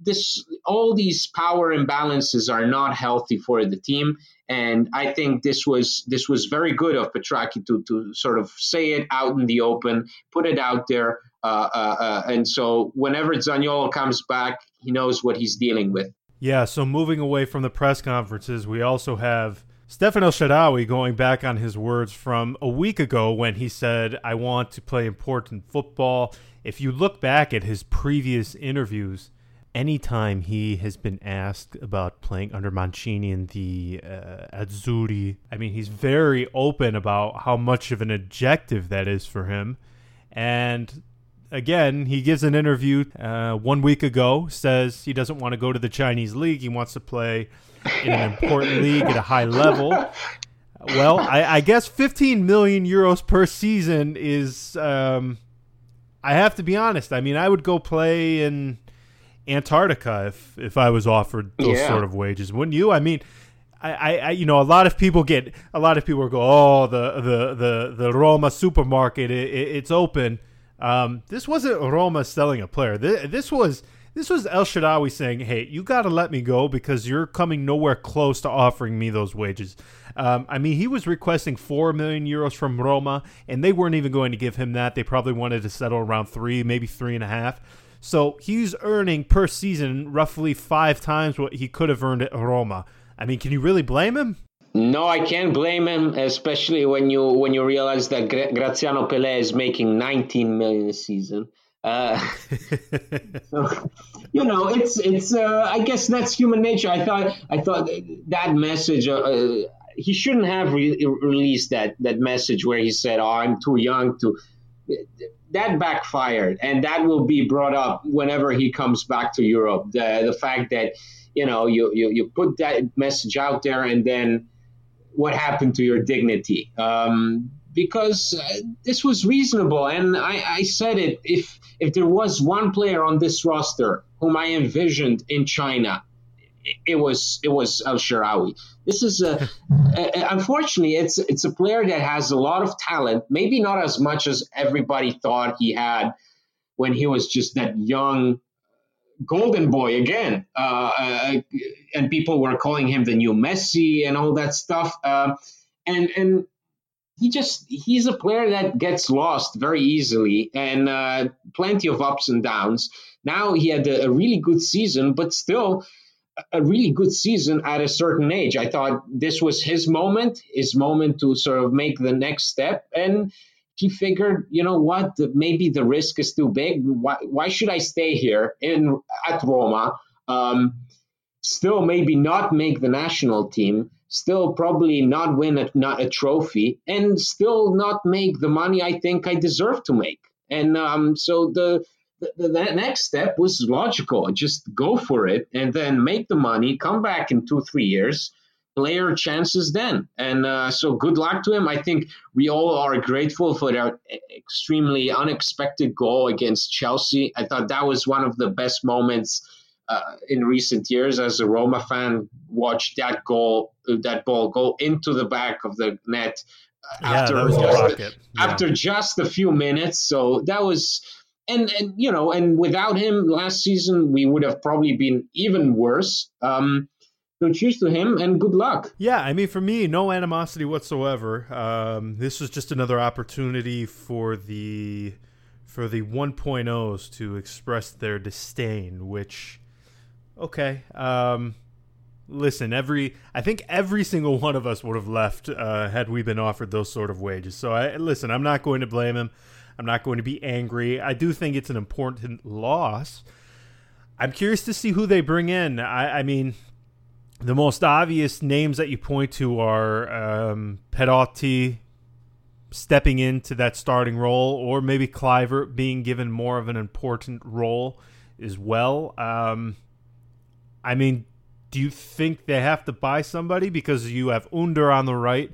D: this all these power imbalances are not healthy for the team and I think this was this was very good of Petrachi to to sort of say it out in the open, put it out there, uh, uh, uh, and so whenever Zaniolo comes back, he knows what he's dealing with.
B: Yeah. So moving away from the press conferences, we also have Stefano El Shaarawy going back on his words from a week ago when he said, "I want to play important football." If you look back at his previous interviews anytime he has been asked about playing under Mancini in the uh, Azzurri, I mean, he's very open about how much of an objective that is for him. And again, he gives an interview uh, one week ago, says he doesn't want to go to the Chinese league. He wants to play in an important league at a high level. Well, I, I, guess 15 million euros per season is. Um, I have to be honest. I mean, I would go play in Antarctica if if I was offered those yeah. sort of wages, wouldn't you? I mean, I, I, you know, a lot of people get a lot of people go, oh, the the the the Roma supermarket, it, it, it's open. Um, this wasn't Roma selling a player. This, this was this was El Shaarawy saying, "Hey, you got to let me go because you're coming nowhere close to offering me those wages." Um, I mean, he was requesting four million euros from Roma, and they weren't even going to give him that. They probably wanted to settle around three, maybe three and a half. So he's earning per season roughly five times what he could have earned at Roma. I mean, can you really blame him?
D: No, I can't blame him, especially when you when you realize that Graziano Pellè is making 19 million a season. Uh, so, you know, it's it's. Uh, I guess that's human nature. I thought I thought that message. Uh, uh, he shouldn't have re- released that that message where he said, "Oh, I'm too young to." That backfired, and that will be brought up whenever he comes back to Europe. The the fact that you know you you, you put that message out there, and then what happened to your dignity? Um, because uh, this was reasonable, and I, I said it. If if there was one player on this roster whom I envisioned in China it was it was El Shaarawy. This is a, a, unfortunately it's it's a player that has a lot of talent, maybe not as much as everybody thought he had when he was just that young golden boy again, uh, uh, and people were calling him the new Messi and all that stuff. Uh, and and he just he's a player that gets lost very easily and uh, plenty of ups and downs. Now he had a, a really good season, but still a really good season at a certain age. I thought this was his moment, his moment to sort of make the next step. And he figured, you know what, maybe the risk is too big. Why, why should I stay here in at Roma? Um, still, maybe not make the national team. Still, probably not win a, not a trophy, and still not make the money I think I deserve to make. And um, so the the, the, next step was logical. Just go for it and then make the money, come back in two, three years, play your chances then. And uh, so good luck to him. I think we all are grateful for that extremely unexpected goal against Chelsea. I thought that was one of the best moments. Uh, in recent years, as a Roma fan, watched that goal, that ball go into the back of the net
B: uh, yeah, after just, yeah.
D: after just a few minutes. So that was and and you know, and without him last season, we would have probably been even worse. Um, so cheers to him and good luck.
B: Yeah, I mean, for me, no animosity whatsoever. Um, this was just another opportunity for the for the 1.0s to express their disdain, which, okay, um, listen, every I think every single one of us would have left uh, had we been offered those sort of wages. So I listen, I'm not going to blame him. I'm not going to be angry. I do think it's an important loss. I'm curious to see who they bring in. I, I mean, the most obvious names that you point to are um, Perotti stepping into that starting role, or maybe Kluivert being given more of an important role as well. Um, I mean, do you think they have to buy somebody because you have Under on the right,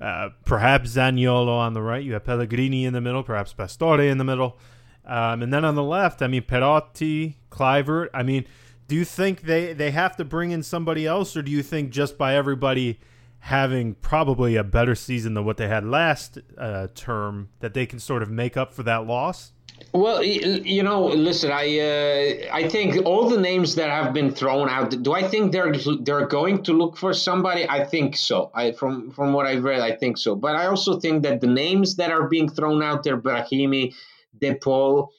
B: uh, perhaps Zaniolo on the right, you have Pellegrini in the middle, perhaps Pastore in the middle, um, and then on the left, I mean Perotti, Kluivert. I mean, do you think they they have to bring in somebody else, or do you think just by everybody having probably a better season than what they had last uh, term that they can sort of make up for that loss?
D: Well, you know, listen, I uh, I think all the names that have been thrown out. Do I think they're they're going to look for somebody? I think so. I from from what I've read, I think so. But I also think that the names that are being thrown out there, Brahimi, De Paul,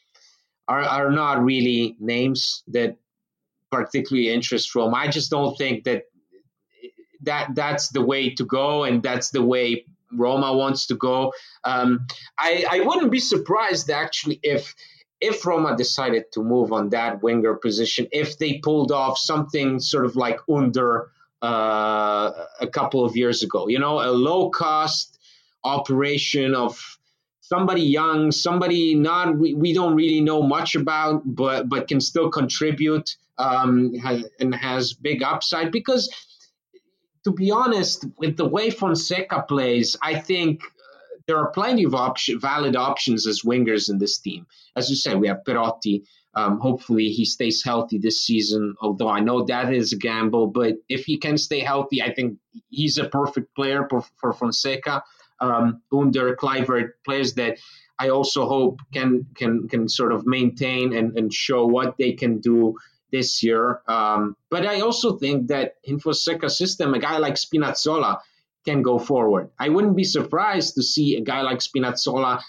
D: are are not really names that particularly interest Roma. I just don't think that that that's the way to go, and that's the way Roma wants to go. Um, I, I wouldn't be surprised actually if if Roma decided to move on that winger position, if they pulled off something sort of like under uh, a couple of years ago, you know, a low cost operation of somebody young, somebody not we, we don't really know much about, but but can still contribute um, and has big upside because to be honest, with the way Fonseca plays, I think uh, there are plenty of option, valid options as wingers in this team. As you said, we have Perotti. Um, hopefully, he stays healthy this season. Although I know that is a gamble, but if he can stay healthy, I think he's a perfect player for, for Fonseca. Um, Under Kluivert, players that I also hope can can can sort of maintain and, and show what they can do this year. Um, but I also think that in Fonseca system, a guy like Spinazzola can go forward. I wouldn't be surprised to see a guy like Spinazzola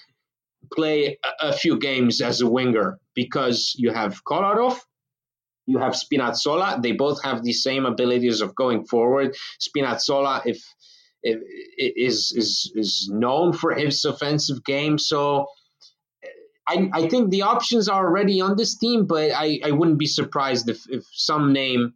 D: play a, a few games as a winger because you have Kolarov, you have Spinazzola. They both have the same abilities of going forward. Spinazzola, if, if is is is known for his offensive game, so I, I think the options are already on this team, but I, I wouldn't be surprised if, if some name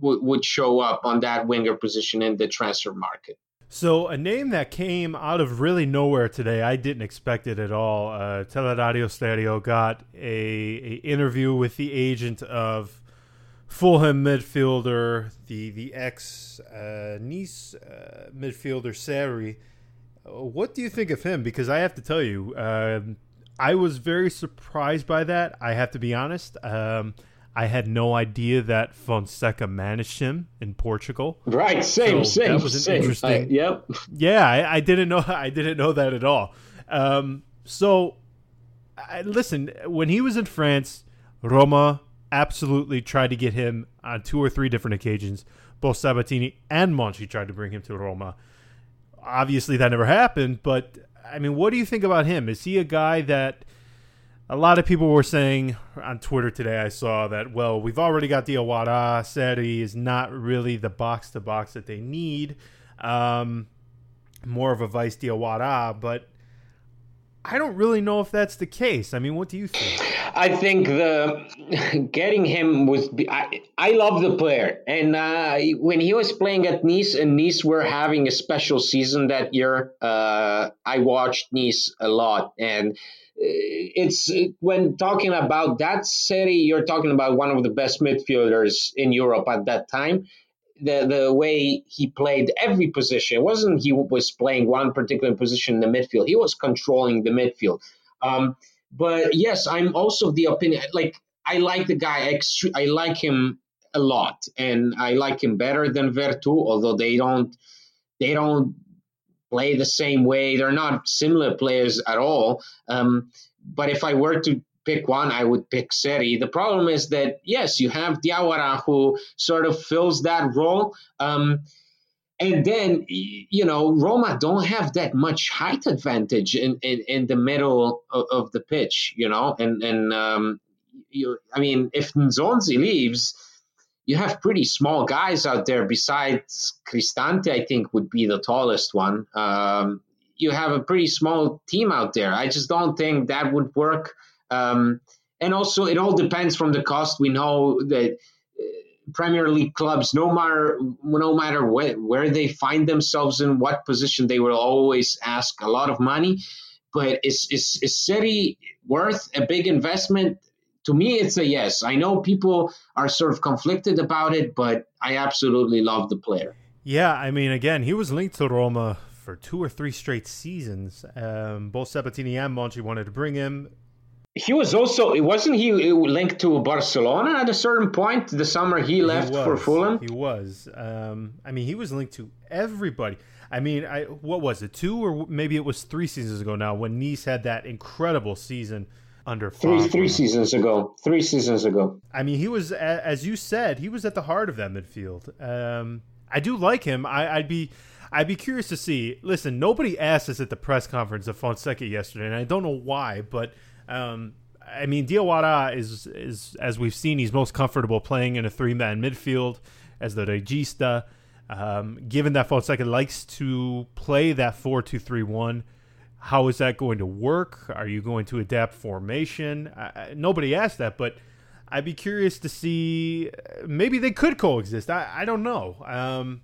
D: w- would show up on that winger position in the transfer market.
B: So a name that came out of really nowhere today, I didn't expect it at all. Uh, Teleradio Stereo got a, a interview with the agent of Fulham midfielder, the the ex uh, Nice uh, midfielder Seri. What do you think of him? Because I have to tell you, um, I was very surprised by that. I have to be honest. Um, I had no idea that Fonseca managed him in Portugal.
D: Right, same, so same.
B: That was
D: same.
B: interesting.
D: I, yep.
B: Yeah, I, I, didn't know. I didn't know that at all. Um, so, I, listen, when he was in France, Roma absolutely tried to get him on two or three different occasions. Both Sabatini and Monchi tried to bring him to Roma. Obviously, that never happened. But I mean, what do you think about him? Is he a guy that a lot of people were saying on Twitter today? I saw that, well, we've already got Diawara. he is not really the box to box that they need. Um, more of a vice Diawara, but I don't really know if that's the case. I mean, what do you think?
D: I think the getting him was. I, I love the player, and uh, when he was playing at Nice, and Nice were having a special season that year. Uh, I watched Nice a lot, and uh, it's when talking about that city, you're talking about one of the best midfielders in Europe at that time the the way he played every position. It wasn't he was playing one particular position in the midfield. He was controlling the midfield. Um, but yes, I'm also the opinion. Like I like the guy. I like him a lot, and I like him better than Veretout, Although they don't they don't play the same way. They're not similar players at all. Um, but if I were to pick one, I would pick Seri. The problem is that yes, you have Diawara who sort of fills that role. Um, and then you know Roma don't have that much height advantage in, in, in the middle of, of, the pitch, you know, and and um, you, I mean if Nzonzi leaves, you have pretty small guys out there. Besides Cristante, I think would be the tallest one. Um, you have a pretty small team out there. I just don't think that would work. Um, and also, it all depends from the cost. We know that uh, Premier League clubs, no matter no matter where, where they find themselves in what position, they will always ask a lot of money. But is is, is Seri worth a big investment? To me, it's a yes. I know people are sort of conflicted about it, but I absolutely love the player.
B: Yeah, I mean, again, he was linked to Roma for two or three straight seasons. Um, both Sabatini and Monchi wanted to bring him.
D: He was also it wasn't he linked to Barcelona at a certain point the summer he left for Fulham.
B: He was. Um, I mean, he was linked to everybody. I mean, I what was it? Two or maybe it was three seasons ago now when Nice had that incredible season under
D: three three seasons ago. Three seasons ago.
B: I mean, he was as you said, he was at the heart of that midfield. Um, I do like him. I, I'd be I'd be curious to see. Listen, nobody asked us at the press conference of Fonseca yesterday, and I don't know why, but um, I mean, Diawara is is as we've seen, he's most comfortable playing in a three man midfield as the regista. Um, given that Fonseca likes to play that four two three one, how is that going to work? Are you going to adapt formation? I, nobody asked that, but I'd be curious to see. Maybe they could coexist. I, I don't know. Um,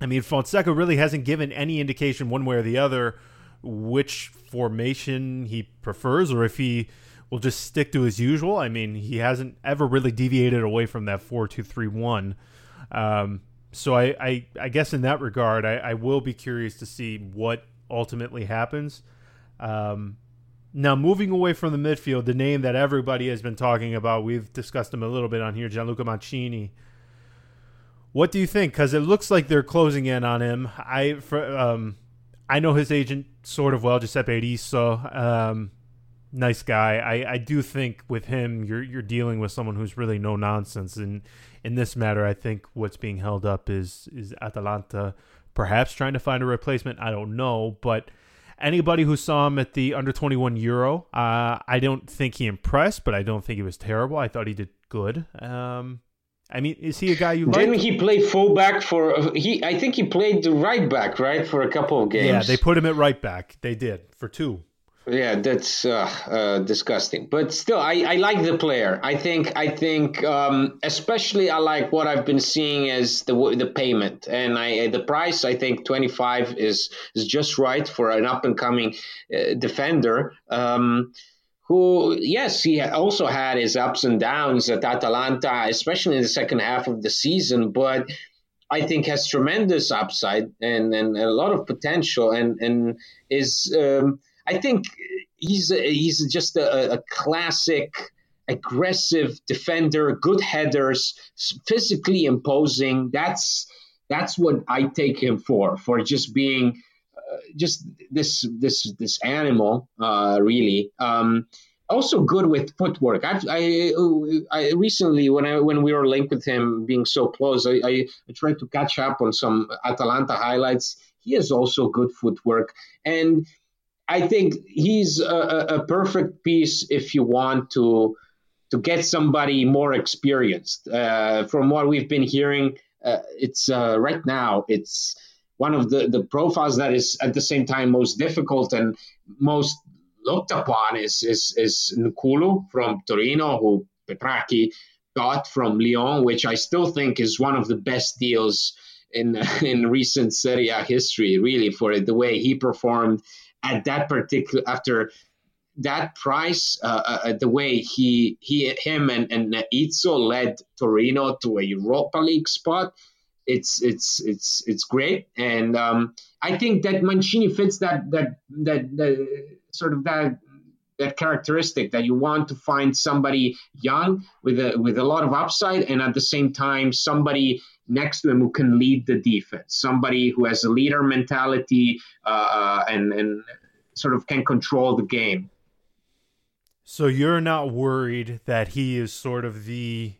B: I mean, Fonseca really hasn't given any indication one way or the other which formation he prefers or if he will just stick to his usual. I mean, he hasn't ever really deviated away from that 4 2 3 1. Um, so I, I, I, guess in that regard, I, I, will be curious to see what ultimately happens. Um, now, moving away from the midfield, the name that everybody has been talking about, we've discussed him a little bit on here, Gianluca Mancini. What do you think? Because it looks like they're closing in on him. I for, um, I know his agent sort of well, Giuseppe Riso. Um, nice guy. I, I do think with him, you're you're dealing with someone who's really no nonsense. And in this matter, I think what's being held up is is Atalanta perhaps trying to find a replacement. I don't know, but anybody who saw him at the under 21 Euro, uh, I don't think he impressed, but I don't think he was terrible. I thought he did good. Um, I mean, is he a guy you
D: Didn't
B: like?
D: he play fullback for he? I think he played the right back, right, for a couple of games.
B: Yeah, they put him at right back. They did for two.
D: Yeah, that's uh, uh, disgusting. But still, I, I like the player. I think I think um, especially I like what I've been seeing as the the payment and I the price. I think twenty five is is just right for an up and coming uh, defender. Um, who, yes, he also had his ups and downs at Atalanta, especially in the second half of the season, but I think has tremendous upside and, and a lot of potential and, and is, um, I think he's, a, he's just a, a classic aggressive defender, good headers, physically imposing. That's, that's what I take him for, for just being just this this this animal, uh, really. Um, also good with footwork. I, I, I, recently when I when we were linked with him being so close, I, I, I tried to catch up on some Atalanta highlights. He has also good footwork, and I think he's a, a perfect piece if you want to to get somebody more experienced. Uh, from what we've been hearing, uh, it's uh, right now it's one of the, the profiles that is at the same time most difficult and most looked upon is is, is N'Koulou from Torino, who Petrachi got from Lyon, which I still think is one of the best deals in in recent Serie A history, really, for the way he performed at that particular after that price, uh, uh, the way he he him and and Izzo led Torino to a Europa League spot it's it's it's it's great, and um, I think that Mancini fits that that that, that sort of that that characteristic that you want to find somebody young with a with a lot of upside, and at the same time somebody next to him who can lead the defense, somebody who has a leader mentality uh, and and sort of can control the game.
B: So you're not worried that he is sort of the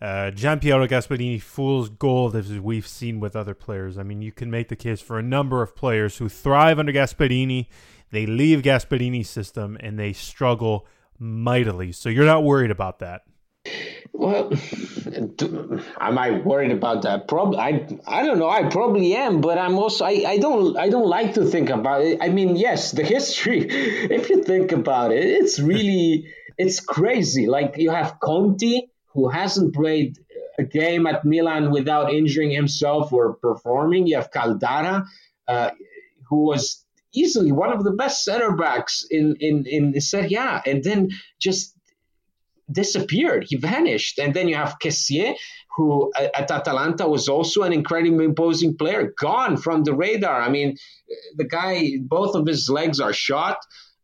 B: uh, Gianpiero Gasperini fool's gold as we've seen with other players. I mean, you can make the case for a number of players who thrive under Gasperini. They leave Gasperini's system and they struggle mightily. So you're not worried about that.
D: Well, am I worried about that? Probably, I, I don't know. I probably am, but I'm also, I, I don't, I don't like to think about it. I mean, yes, the history. If you think about it, it's really, it's crazy. Like you have Conti, who hasn't played a game at Milan without injuring himself or performing. You have Caldara, uh, who was easily one of the best center backs in in in Serie A, and then just disappeared. He vanished. And then you have Kessié, who at Atalanta was also an incredibly imposing player, gone from the radar. I mean, the guy, both of his legs are shot.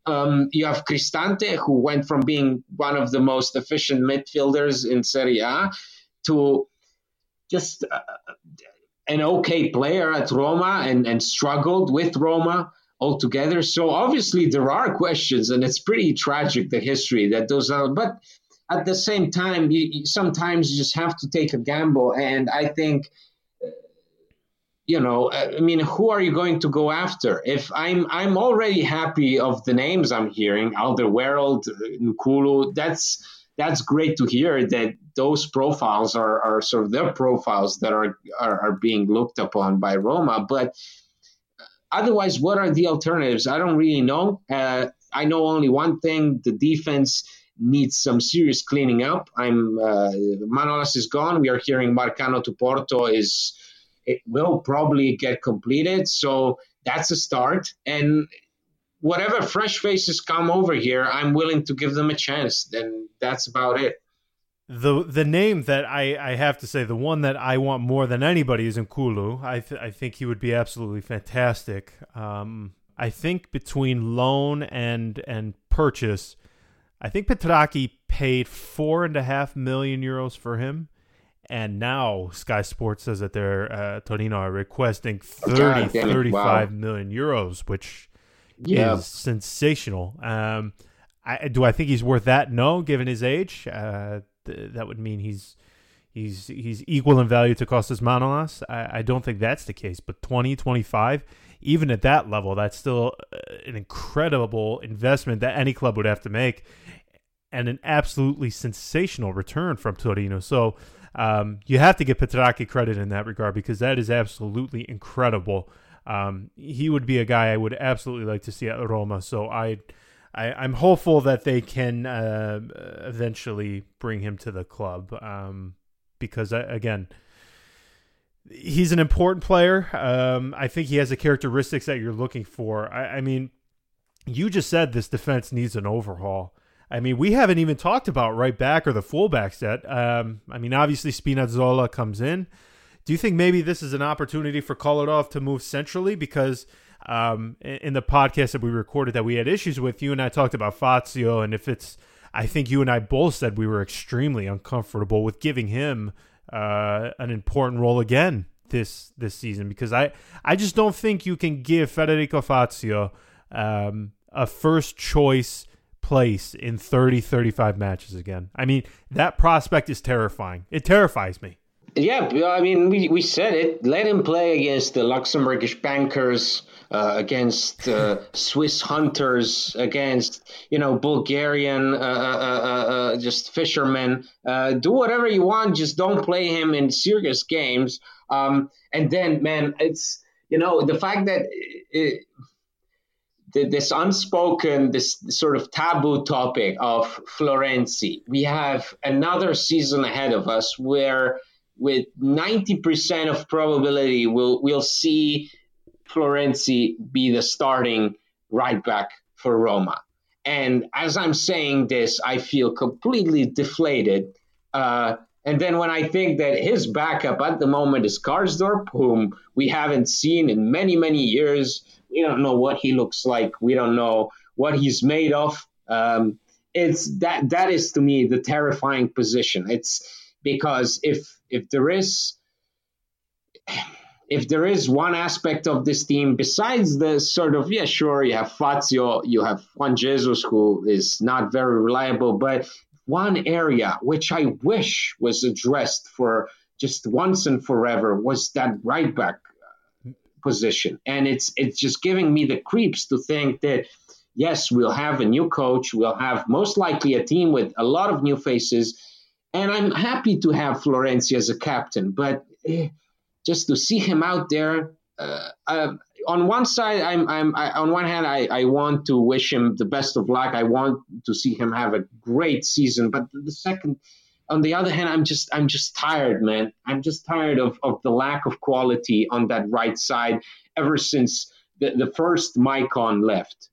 D: Um, you have Cristante, who went from being one of the most efficient midfielders in Serie A to just uh, an okay player at Roma and, and struggled with Roma altogether. So obviously there are questions, and it's pretty tragic the history that those are. But at the same time, you, sometimes you just have to take a gamble. And I think, you know, I mean, who are you going to go after? If I'm, I'm already happy of the names I'm hearing, Alderweireld, N'Koulou. That's that's great to hear that those profiles are, are sort of their profiles that are, are, are being looked upon by Roma. But otherwise, what are the alternatives? I don't really know. Uh, I know only one thing: the defense needs some serious cleaning up. I'm uh, Manolas is gone. We are hearing Marcano to Porto is it will probably get completed. So that's a start. And whatever fresh faces come over here, I'm willing to give them a chance. Then that's about it.
B: The the name that I, I have to say the one that I want more than anybody is N'Koulou. I th- I think he would be absolutely fantastic. Um, I think between loan and and purchase, I think Petrachi paid four and a half million euros for him. And now Sky Sports says that they're uh, Torino are requesting 30, 35 wow. million euros, which yeah. is sensational. Um, I, do I think he's worth that? No, given his age. Uh, th- that would mean he's he's he's equal in value to Costas Manolas. I, I don't think that's the case, but 20, 25, even at that level, that's still uh, an incredible investment that any club would have to make, and an absolutely sensational return from Torino. So um, you have to give Petrachi credit in that regard because that is absolutely incredible. Um, he would be a guy I would absolutely like to see at Roma. So I, I am hopeful that they can uh, eventually bring him to the club um, because uh, again he's an important player. Um, I think he has the characteristics that you're looking for. I, I, mean, you just said this defense needs an overhaul. I mean, we haven't even talked about right back or the fullbacks yet. Um, I mean, obviously Spinazzola comes in. Do you think maybe this is an opportunity for Kolarov to move centrally? Because um, in the podcast that we recorded that we had issues with, you and I talked about Fazio, and if it's, I think you and I both said we were extremely uncomfortable with giving him uh, an important role again this this season because I I just don't think you can give Federico Fazio um, a first choice place in 30 35 matches again. I mean, that prospect is terrifying. It terrifies me.
D: Yeah, I mean, we, we said it. Let him play against the Luxembourgish bankers, uh, against uh, Swiss hunters, against you know Bulgarian uh, uh, uh, uh just fishermen. do whatever you want, just don't play him in serious games. Um, and then, man, it's you know the fact that. It, this unspoken, this sort of taboo topic of Florenzi. We have another season ahead of us where, with 90% of probability, we'll, we'll see Florenzi be the starting right back for Roma. And as I'm saying this, I feel completely deflated. Uh, and then when I think that his backup at the moment is Karsdorp, whom we haven't seen in many, many years, we don't know what he looks like. We don't know what he's made of. Um, it's that that is to me the terrifying position. It's because if if there is if there is one aspect of this team besides the sort of yeah sure you have Fazio you have Juan Jesus who is not very reliable but one area which I wish was addressed for just once and forever was that right back position and it's it's just giving me the creeps to think that yes we'll have a new coach we'll have most likely a team with a lot of new faces And I'm happy to have Florenzi as a captain, but eh, just to see him out there, uh, uh, on one side, I'm, I'm I, on one hand, I, I want to wish him the best of luck. I want to see him have a great season. But the second, on the other hand, I'm just I'm just tired, man. I'm just tired of, of the lack of quality on that right side ever since the, the first Maicon left.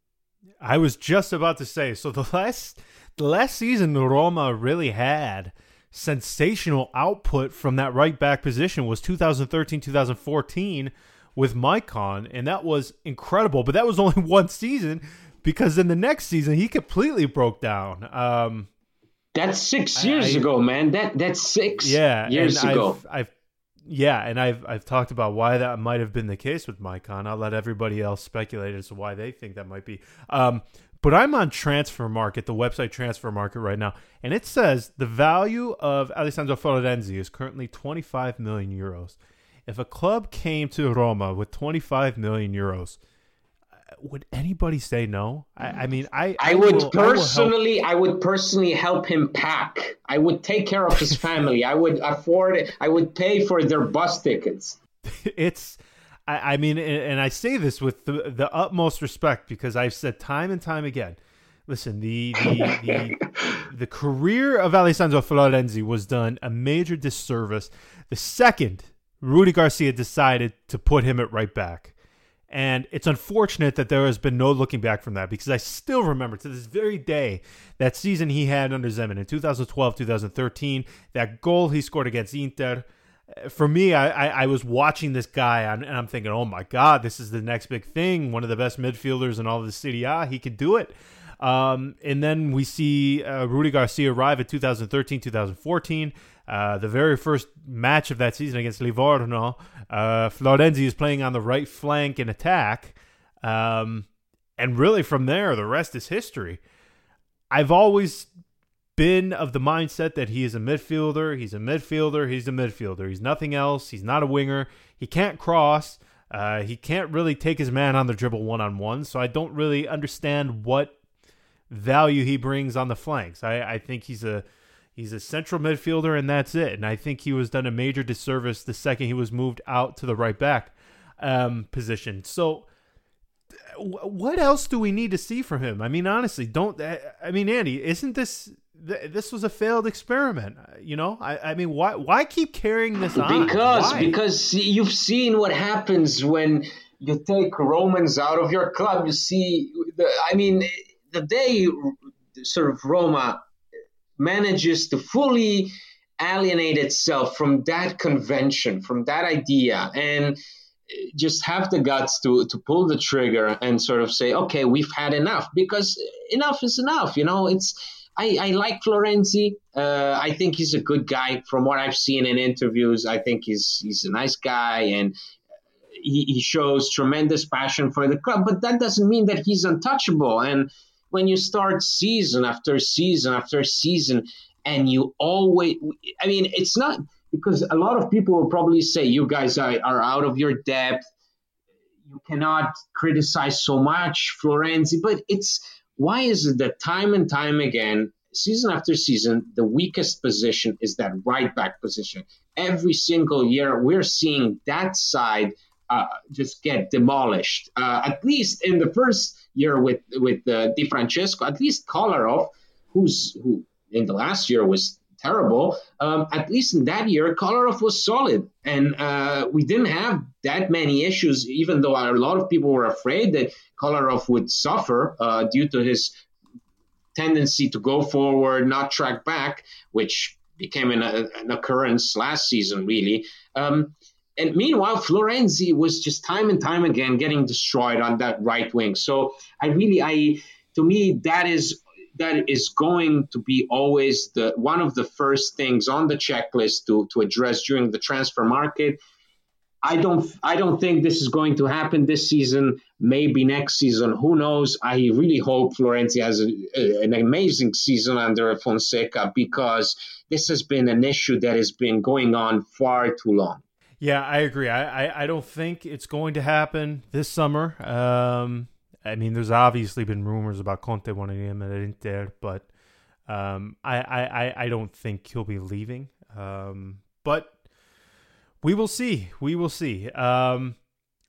B: I was just about to say, so the last the last season Roma really had sensational output from that right back position was 2013 2014 with Maicon, and that was incredible. But that was only one season because in the next season he completely broke down. Um,
D: that's six years I, ago, man. That that's six
B: yeah,
D: years ago.
B: I've, I've, yeah, and I've I've talked about why that might have been the case with Maicon. I'll let everybody else speculate as to why they think that might be. Um, but I'm on Transfermarkt, the website Transfermarkt right now, and it says the value of Alessandro Florenzi is currently 25 million euros. If a club came to Roma with 25 million euros, would anybody say no? I, I mean, I
D: I, I would will, personally, I, I, would personally help him pack. I would take care of his family. I would afford it. I would pay for their bus tickets.
B: It's, I, I mean, and I say this with the, the utmost respect because I've said time and time again. Listen, the the, the, the career of Alessandro Florenzi was done a major disservice the second Rudi Garcia decided to put him at right back. And it's unfortunate that there has been no looking back from that because I still remember to this very day that season he had under Zeman in 2012 2013, that goal he scored against Inter. For me, I, I, I was watching this guy and I'm thinking, oh my God, this is the next big thing. One of the best midfielders in all of the Serie A. He could do it. Um, and then we see uh, Rudi Garcia arrive at 2013 2014. Uh, the very first match of that season against Livorno, uh, Florenzi is playing on the right flank in attack. Um, and really, from there, the rest is history. I've always been of the mindset that he is a midfielder. He's a midfielder. He's a midfielder. He's nothing else. He's not a winger. He can't cross. Uh, he can't really take his man on the dribble one on one. So I don't really understand what value he brings on the flanks. I, I think he's a He's a central midfielder, and that's it. And I think he was done a major disservice the second he was moved out to the right back um, position. So, what else do we need to see from him? I mean, honestly, don't. I mean, Andy, isn't this this was a failed experiment? You know, I, I mean, why why keep carrying this
D: on? Because why? because you've seen what happens when you take Romans out of your club. You see, the, I mean, the day sort of Roma manages to fully alienate itself from that convention, from that idea, and just have the guts to to pull the trigger and sort of say, okay, we've had enough because enough is enough. You know, it's I, I like Florenzi. Uh, I think he's a good guy. From what I've seen in interviews, I think he's he's a nice guy and he, he shows tremendous passion for the club. But that doesn't mean that he's untouchable. And when you start season after season after season and you always i mean it's not because a lot of people will probably say you guys are, are out of your depth. You cannot criticize so much florenzi. But it's why is it that time and time again season after season the weakest position is that right back position? Every single year we're seeing that side uh, just get demolished. Uh, at least in the first year with with uh, Di Francesco, at least Kolarov, who's who in the last year was terrible. Um, at least in that year, Kolarov was solid, and uh, we didn't have that many issues. Even though a lot of people were afraid that Kolarov would suffer uh, due to his tendency to go forward, not track back, which became an, an occurrence last season, really. Um, and meanwhile, Florenzi was just time and time again getting destroyed on that right wing. So I really, I to me, that is that is going to be always the one of the first things on the checklist to to address during the transfer market. I don't I don't think this is going to happen this season. Maybe next season. Who knows? I really hope Florenzi has a, a, an amazing season under Fonseca because this has been an issue that has been going on far too long.
B: Yeah, I agree. I, I, I, don't think it's going to happen this summer. Um, I mean, there's obviously been rumors about Conte wanting him at Inter, but Um, I, I, I don't think he'll be leaving. Um, but we will see. We will see. Um,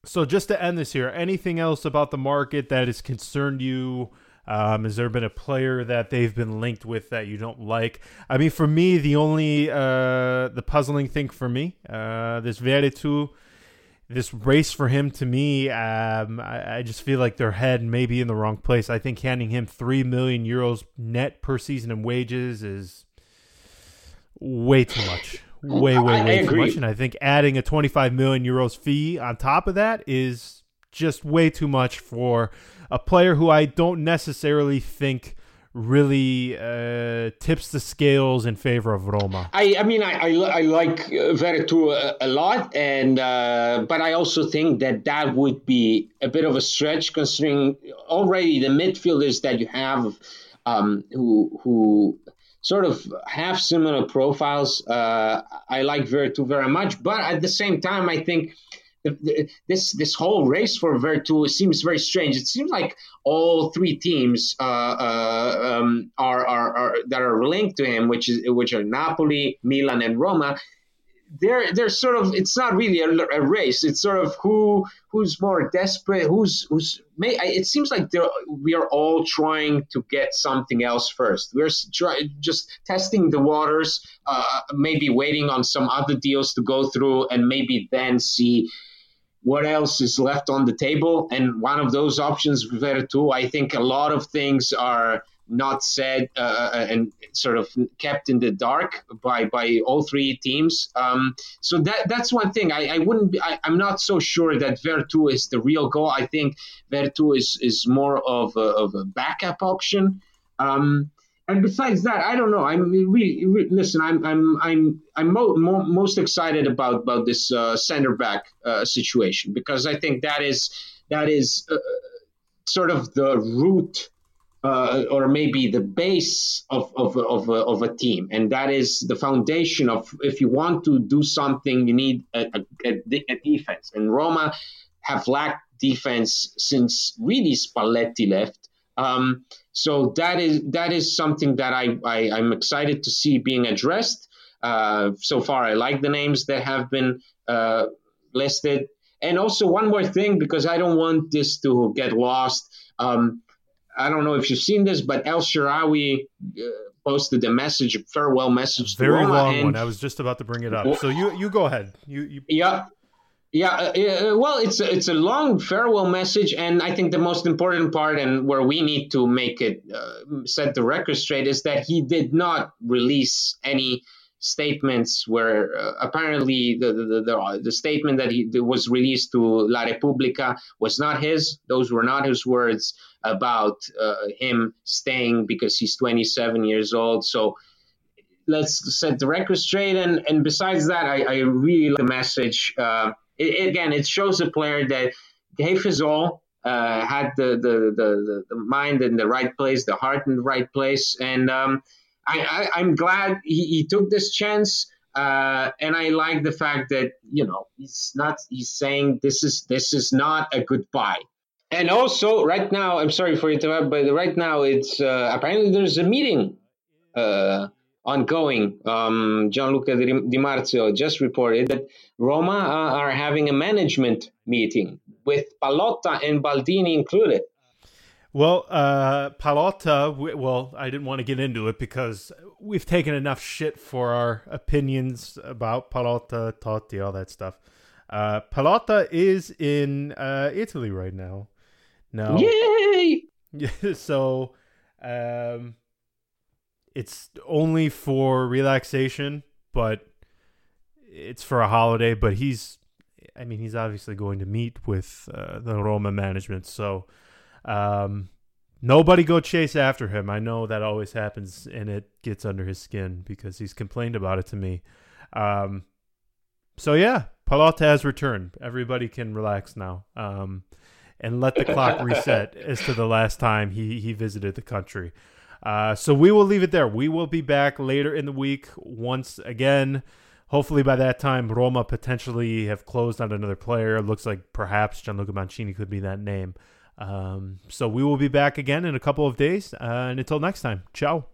B: so just to end this here, anything else about the market that has concerned you? Um, has there been a player that they've been linked with that you don't like? I mean, for me, the only uh, the puzzling thing for me, uh, this Veretout, this race for him to me, um, I, I, just feel like their head may be in the wrong place. I think handing him three million euros net per season in wages is way too much. Way, way, way I, too much. And I think adding a 25 million euros fee on top of that is just way too much for a player who I don't necessarily think really uh, tips the scales in favor of Roma.
D: I, I mean, I, I, I like uh, Veretout a, a, lot, and uh, but I also think that that would be a bit of a stretch considering already the midfielders that you have um, who who sort of have similar profiles. Uh, I like Veretout very much, but at the same time, I think this this whole race for Veretout seems very strange. It seems like all three teams uh, uh, um, are, are, are, that are linked to him, which is which are Napoli, Milan, and Roma. They're they're sort of it's not really a, a race. It's sort of who who's more desperate. Who's who's may, it seems like we are all trying to get something else first. We're try, just testing the waters, uh, maybe waiting on some other deals to go through, and maybe then see what else is left on the table. And one of those options, Veretout, I think a lot of things are not said uh, uh, and sort of kept in the dark by by all three teams. Um, so that that's one thing. I, I wouldn't. Be, I, am not so sure that Veretout is the real goal. I think Veretout is is more of a, of a backup option. Um, and besides that, I don't know. I'm really, listen. I'm I'm I'm I'm mo- mo- most excited about about this uh, center back uh, situation because I think that is that is uh, sort of the root. Uh, or maybe the base of, of, of, of, a team. And that is the foundation of if you want to do something, you need a, a, a defense. And Roma have lacked defense since really Spalletti left. Um, so that is that is something that I, I am excited to see being addressed. Uh, so far, I like the names that have been uh, listed. And also one more thing, because I don't want this to get lost. Um, I don't know if you've seen this, but El Shaarawy uh, posted a message, a farewell message.
B: Very long one. I was just about to bring it up. So you you go ahead. You, you...
D: yeah. Yeah, uh, uh, well, it's a, it's a long farewell message, and I think the most important part, and where we need to make it uh, set the record straight, is that he did not release any statements where uh, apparently the the, the the, statement that he was released to La Repubblica was not his. Those were not his words about uh, him staying because he's 27 years old. So let's set the record straight. And and besides that, I, I really like the message. It, again, it shows a player that his all, uh, had the, the, the, the, mind in the right place, the heart in the right place. And um, I, am glad he, he, took this chance. Uh, and I like the fact that, you know, he's not, he's saying this is, this is not a goodbye. And also, right now, I'm sorry for interrupt, but right now it's uh, apparently there's a meeting uh, ongoing. Um, Gianluca Di Marzio just reported that Roma uh, are having a management meeting with Pallotta and Baldini included.
B: Well, uh, Pallotta, well, I didn't want to get into it because we've taken enough shit for our opinions about Pallotta, Totti, all that stuff. Uh, Pallotta is in uh, Italy right now. No.
D: Yay!
B: so, um, it's only for relaxation, but it's for a holiday. But he's, I mean, he's obviously going to meet with uh, the Roma management. So um, nobody go chase after him. I know that always happens, and it gets under his skin because he's complained about it to me. Um, so yeah, Pallotta has returned. Everybody can relax now. Um, and let the clock reset as to the last time he, he visited the country. Uh, so we will leave it there. We will be back later in the week once again. Hopefully by that time, Roma potentially have closed on another player. It looks like perhaps Gianluca Mancini could be that name. Um, so we will be back again in a couple of days. Uh, and until next time, ciao.